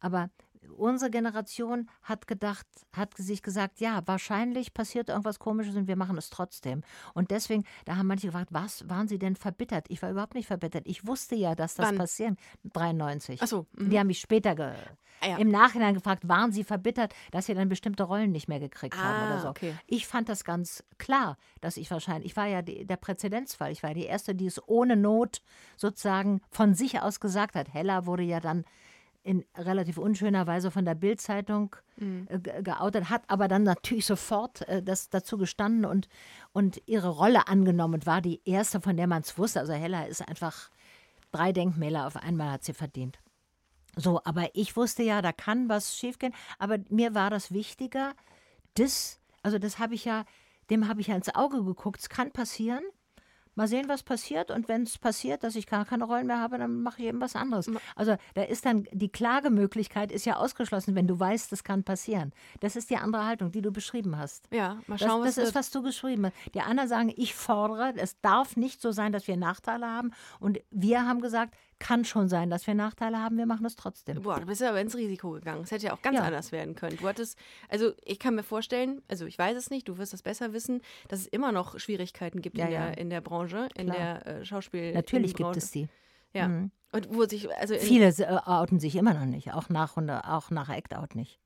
aber unsere Generation hat gedacht, hat sich gesagt, ja, wahrscheinlich passiert irgendwas Komisches und wir machen es trotzdem. Und deswegen, da haben manche gefragt, was waren sie denn verbittert? Ich war überhaupt nicht verbittert. Ich wusste ja, dass das Wann? passiert. 93. Ach so. Mhm. Die haben mich später ge ah, ja. im Nachhinein gefragt, waren sie verbittert, dass sie dann bestimmte Rollen nicht mehr gekriegt ah, haben oder so. Okay. Ich fand das ganz klar, dass ich wahrscheinlich, ich war ja die, der Präzedenzfall. Ich war die Erste, die es ohne Not sozusagen von sich aus gesagt hat. Hella wurde ja dann in relativ unschöner Weise von der Bildzeitung mhm. äh, geoutet, hat aber dann natürlich sofort äh, das dazu gestanden und, und ihre Rolle angenommen und war die erste, von der man es wusste. Also Hella ist einfach drei Denkmäler auf einmal hat sie verdient. So, aber ich wusste ja, da kann was schiefgehen. Aber mir war das wichtiger, das, also das habe ich ja, dem habe ich ja ins Auge geguckt. Es kann passieren. Mal sehen, was passiert. Und wenn es passiert, dass ich gar keine Rollen mehr habe, dann mache ich eben was anderes. Also da ist dann die Klagemöglichkeit ist ja ausgeschlossen, wenn du weißt, das kann passieren. Das ist die andere Haltung, die du beschrieben hast. Ja, mal schauen, das, das was ist, was du geschrieben hast. Die anderen sagen, ich fordere, es darf nicht so sein, dass wir Nachteile haben. Und wir haben gesagt, kann schon sein, dass wir Nachteile haben, wir machen es trotzdem. Boah, du bist ja aber ins Risiko gegangen. Es hätte ja auch ganz ja. anders werden können. Du hattest, also ich kann mir vorstellen, also ich weiß es nicht, du wirst es besser wissen, dass es immer noch Schwierigkeiten gibt ja, in, der, in der Branche, in Klar. der äh, Schauspiel. Natürlich gibt es die. Ja. Mhm. Und wo sich, also Viele äh, outen sich immer noch nicht, auch nach, auch nach Act-Out nicht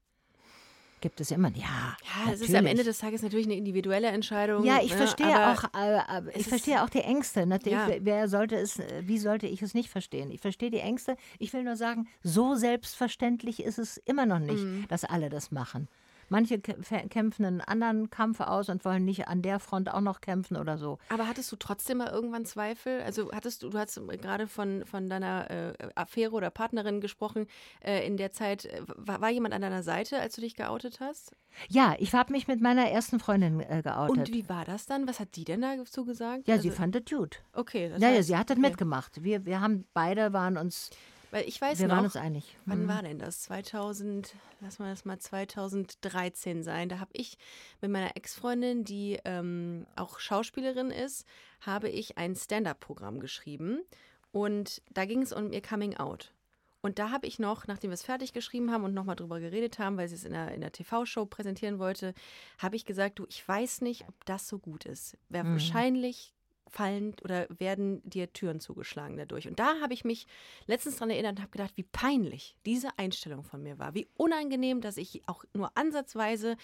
gibt es immer. Ja, ja es ist am Ende des Tages natürlich eine individuelle Entscheidung. Ja, ich ne? verstehe auch, äh, ich verstehe auch die Ängste. Natürlich, ja. wer sollte es, äh, wie sollte ich es nicht verstehen? Ich verstehe die Ängste. Ich will nur sagen, so selbstverständlich ist es immer noch nicht, mhm. dass alle das machen. Manche kämpfen einen anderen Kampf aus und wollen nicht an der Front auch noch kämpfen oder so. Aber hattest du trotzdem mal irgendwann Zweifel? Also hattest du, du hast gerade von, von deiner äh, Affäre oder Partnerin gesprochen. Äh, in der Zeit, äh, war, war, jemand an deiner Seite, als du dich geoutet hast? Ja, ich habe mich mit meiner ersten Freundin äh, geoutet. Und wie war das dann? Was hat die denn dazu gesagt? Ja, also, sie fand das gut. Okay. Das ja, ja, sie hat das okay. mitgemacht. Wir, wir haben beide waren uns weil ich weiß Wir noch, waren uns einig. Wann mhm. war denn das? 2000, lass mal das mal 2013 sein. Da habe ich mit meiner Ex-Freundin, die ähm, auch Schauspielerin ist, habe ich ein Stand-up-Programm geschrieben. Und da ging es um ihr Coming Out. Und da habe ich noch, nachdem wir es fertig geschrieben haben und nochmal drüber geredet haben, weil sie es in der, in der TV-Show präsentieren wollte, habe ich gesagt, du, ich weiß nicht, ob das so gut ist. Wäre mhm. wahrscheinlich fallen oder werden dir Türen zugeschlagen dadurch. Und da habe ich mich letztens daran erinnert und habe gedacht, wie peinlich diese Einstellung von mir war. Wie unangenehm, dass ich auch nur ansatzweise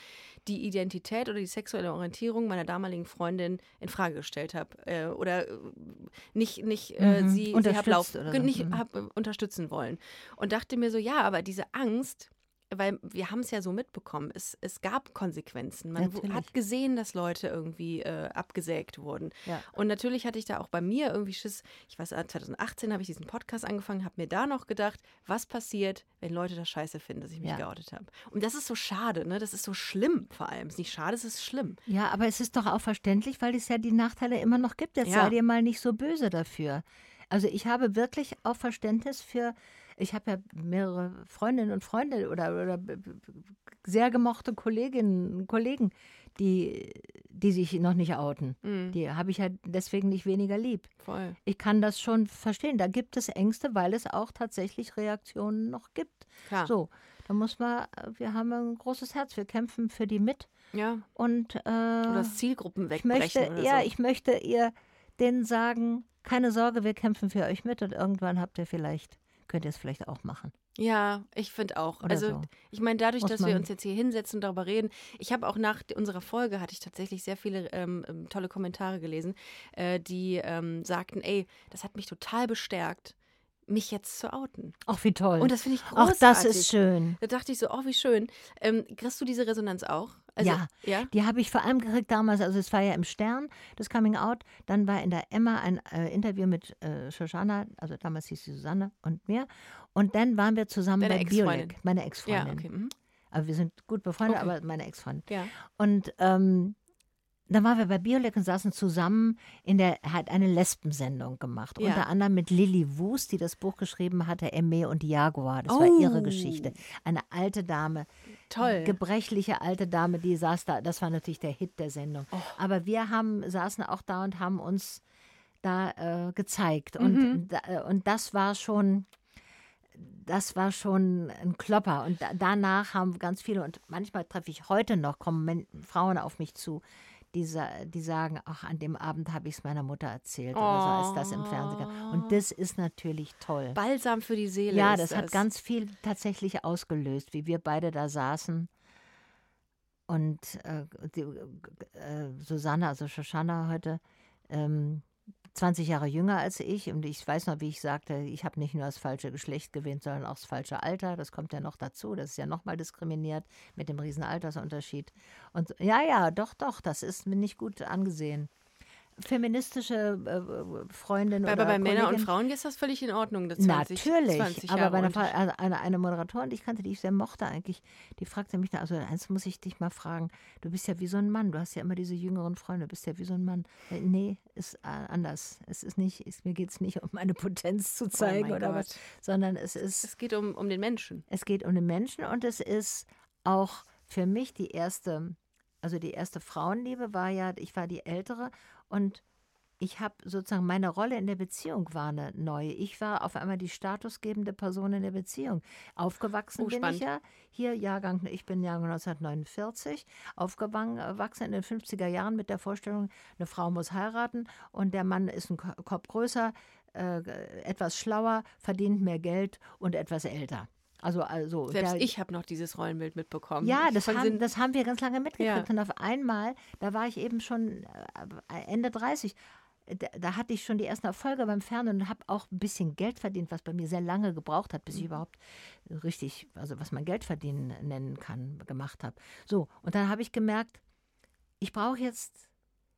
die Identität oder die sexuelle Orientierung meiner damaligen Freundin in Frage gestellt habe. Äh, oder äh, nicht, nicht äh, mhm. sie, sie hab lauf, so. nicht mhm. hab, äh, unterstützen wollen. Und dachte mir so, ja, aber diese Angst, weil wir haben es ja so mitbekommen, es, es gab Konsequenzen. Man natürlich. hat gesehen, dass Leute irgendwie äh, abgesägt wurden. Ja. Und natürlich hatte ich da auch bei mir irgendwie Schiss. Ich weiß, 2018 habe ich diesen Podcast angefangen, habe mir da noch gedacht, was passiert, wenn Leute das scheiße finden, dass ich mich ja. geoutet habe. Und das ist so schade, ne? Das ist so schlimm vor allem. Es ist nicht schade, es ist schlimm. Ja, aber es ist doch auch verständlich, weil es ja die Nachteile immer noch gibt. Jetzt ja. sei dir mal nicht so böse dafür. Also ich habe wirklich auch Verständnis für ich habe ja mehrere Freundinnen und Freunde oder, oder sehr gemochte Kolleginnen und Kollegen, die, die sich noch nicht outen. Mhm. Die habe ich ja deswegen nicht weniger lieb. Voll. Ich kann das schon verstehen. Da gibt es Ängste, weil es auch tatsächlich Reaktionen noch gibt. Klar. So, da muss man, wir haben ein großes Herz, wir kämpfen für die mit. Ja. Und äh, oder Zielgruppen wegbrechen. Ich möchte, ja, so. ich möchte ihr denen sagen, keine Sorge, wir kämpfen für euch mit und irgendwann habt ihr vielleicht könnt ihr es vielleicht auch machen. Ja, ich finde auch. Oder also so. ich meine, dadurch, Muss dass wir uns jetzt hier hinsetzen und darüber reden, ich habe auch nach unserer Folge hatte ich tatsächlich sehr viele ähm, ähm, tolle Kommentare gelesen, äh, die ähm, sagten, ey, das hat mich total bestärkt mich jetzt zu outen. Ach, wie toll. Und das finde ich großartig. Ach, das ist schön. Da dachte ich so, oh, wie schön. Ähm, kriegst du diese Resonanz auch? Also, ja, ja? die habe ich vor allem gekriegt damals, also es war ja im Stern, das Coming Out, dann war in der Emma ein äh, Interview mit äh, Shoshana, also damals hieß sie Susanne und mir und dann waren wir zusammen Deine bei. Biolek, meine Ex-Freundin. Ja, okay. Mhm. Aber wir sind gut befreundet, Okay. aber meine Ex-Freundin. Ja. Und ähm, dann waren wir bei Biolek und saßen zusammen in der, hat eine Lesbensendung gemacht. Ja. Unter anderem mit Lilly Wust, die das Buch geschrieben hatte, Emme und Jaguar. Das war ihre Oh. Geschichte. Eine alte Dame, Toll. gebrechliche alte Dame, die saß da. Das war natürlich der Hit der Sendung. Oh. Aber wir haben, saßen auch da und haben uns da äh, gezeigt. Und, Mhm. da, äh, und das war schon, das war schon ein Klopper. Und da, danach haben ganz viele, und manchmal treffe ich heute noch, kommen Men Frauen auf mich zu, die, sa- die sagen, ach, an dem Abend habe ich es meiner Mutter erzählt oder so, als das im Fernsehen kam. Und das ist natürlich toll. Balsam für die Seele. Ja, ist das hat ganz viel tatsächlich ausgelöst, wie wir beide da saßen. Und äh, die, äh, Susanne, also Shoshana heute, ähm, 20 Jahre jünger als ich. Und ich weiß noch, wie ich sagte, ich habe nicht nur das falsche Geschlecht gewählt, sondern auch das falsche Alter. Das kommt ja noch dazu. Das ist ja nochmal diskriminiert mit dem riesen Altersunterschied. Und ja, ja, doch, doch, das ist mir nicht gut angesehen. Feministische äh, Freundin Aber oder bei Männern und Frauen ist das völlig in Ordnung. Das 20, Natürlich, 20 aber bei einer, also eine, eine Moderatorin, die ich kannte, die ich sehr mochte eigentlich, die fragte mich also eins muss ich dich mal fragen, du bist ja wie so ein Mann, du hast ja immer diese jüngeren Freunde, du bist ja wie so ein Mann. Äh, Nee, ist äh, anders. Es ist nicht, ist, mir geht es nicht um meine Potenz zu zeigen Oh oder was, Gott. sondern es ist, Es geht um, um den Menschen. es geht um den Menschen und es ist auch für mich die erste, also die erste Frauenliebe war ja, ich war die ältere und ich habe sozusagen meine Rolle in der Beziehung war eine neue. Ich war auf einmal die statusgebende Person in der Beziehung. Aufgewachsen Oh, bin spannend. ich ja hier Jahrgang, ich bin Jahrgang 1949, aufgewachsen in den 50er Jahren mit der Vorstellung, eine Frau muss heiraten und der Mann ist ein Ko- Kopf größer, äh, etwas schlauer, verdient mehr Geld und etwas älter. Also also Selbst der- ich habe noch dieses Rollenbild mitbekommen. ja, das haben, das haben wir ganz lange mitgekriegt. Ja. Und auf einmal, da war ich eben schon äh, Ende 30, da, da hatte ich schon die ersten Erfolge beim Fernsehen und habe auch ein bisschen Geld verdient, was bei mir sehr lange gebraucht hat, bis ich überhaupt richtig, also was man Geld verdienen nennen kann, gemacht habe. So, und dann habe ich gemerkt, ich brauche jetzt,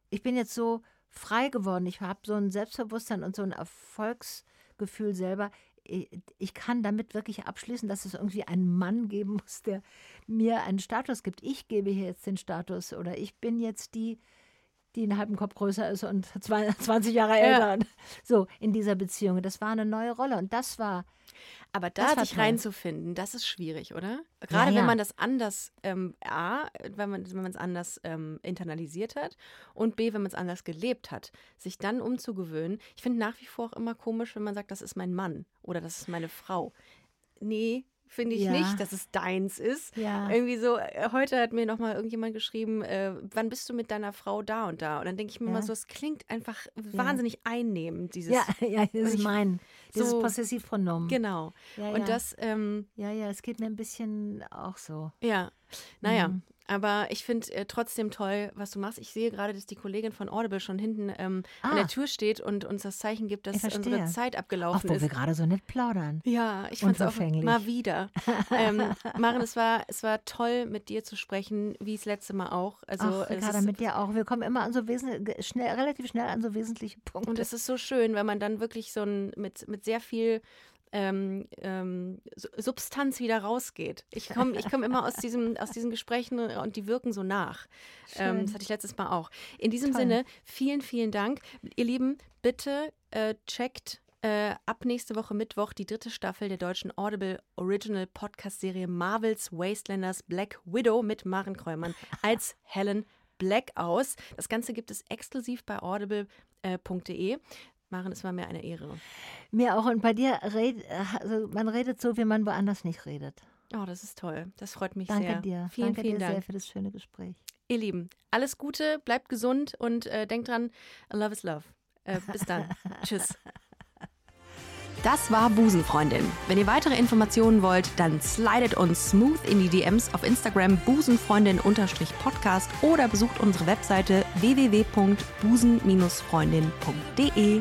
ich bin jetzt so frei geworden, ich habe so ein Selbstbewusstsein und so ein Erfolgsgefühl selber. Ich, ich kann damit wirklich abschließen, dass es irgendwie einen Mann geben muss, der mir einen Status gibt. Ich gebe hier jetzt den Status oder ich bin jetzt die, die einen halben Kopf größer ist und zwei- 20 Jahre älter. So, in dieser Beziehung. Das war eine neue Rolle und das war, Aber Das da sich reinzufinden, das ist schwierig, oder? Gerade ja. wenn man das anders, ähm, A, wenn man wenn man es anders ähm, internalisiert hat und B, wenn man es anders gelebt hat, sich dann umzugewöhnen. Ich finde nach wie vor auch immer komisch, wenn man sagt, das ist mein Mann oder das ist meine Frau. Nee, finde ich Ja. nicht, dass es deins ist. Ja. Irgendwie so, äh, heute hat mir nochmal irgendjemand geschrieben, äh, wann bist du mit deiner Frau da und da? Und dann denke ich mir Ja. mal so, es klingt einfach wahnsinnig einnehmend, dieses. ja, ja, das ist mein, dieses so- Possessivpronomen. Genau. Ja, Und ja. das, ähm, Ja, ja, es geht mir ein bisschen auch so. Ja, naja, Mhm. Aber ich finde äh, trotzdem toll, was du machst. Ich sehe gerade, dass die Kollegin von Audible schon hinten ähm, an Ah. der Tür steht und uns das Zeichen gibt, dass unsere Zeit abgelaufen wo ist. wir gerade so nett plaudern. Ja, ich fand es auch mal wieder. ähm, Maren, es war, es war toll, mit dir zu sprechen, wie das letzte Mal auch. Also, Ach, es Ricarda, ist, mit dir auch. Wir kommen immer an so wesentlich, schnell, relativ schnell an so wesentliche Punkte. und es ist so schön, wenn man dann wirklich so ein, mit, mit sehr viel ähm, ähm, Su- Substanz wieder rausgeht. Ich komme ich komm immer aus, diesem, aus diesen Gesprächen und die wirken so nach. Ähm, das hatte ich letztes Mal auch. In diesem Toll. Sinne, vielen, vielen Dank. Ihr Lieben, bitte äh, checkt äh, ab nächste Woche Mittwoch die dritte Staffel der deutschen Audible Original Podcast-Serie Marvels Wastelanders Black Widow mit Maren Kräumann als Helen Black aus. Das Ganze gibt es exklusiv bei audible.de. Maren, es war mir eine Ehre. Mir auch. Und bei dir, red, also man redet so, wie man woanders nicht redet. Oh, das ist toll. Das freut mich Danke sehr. dir. Vielen, Danke vielen dir Dank. sehr für das schöne Gespräch. Ihr Lieben, alles Gute, bleibt gesund und äh, denkt dran, love is love. Äh, bis dann. Tschüss. Das war Busenfreundin. Wenn ihr weitere Informationen wollt, dann slidet uns smooth in die DMs auf Instagram busenfreundin-podcast oder besucht unsere Webseite www.busen-freundin.de.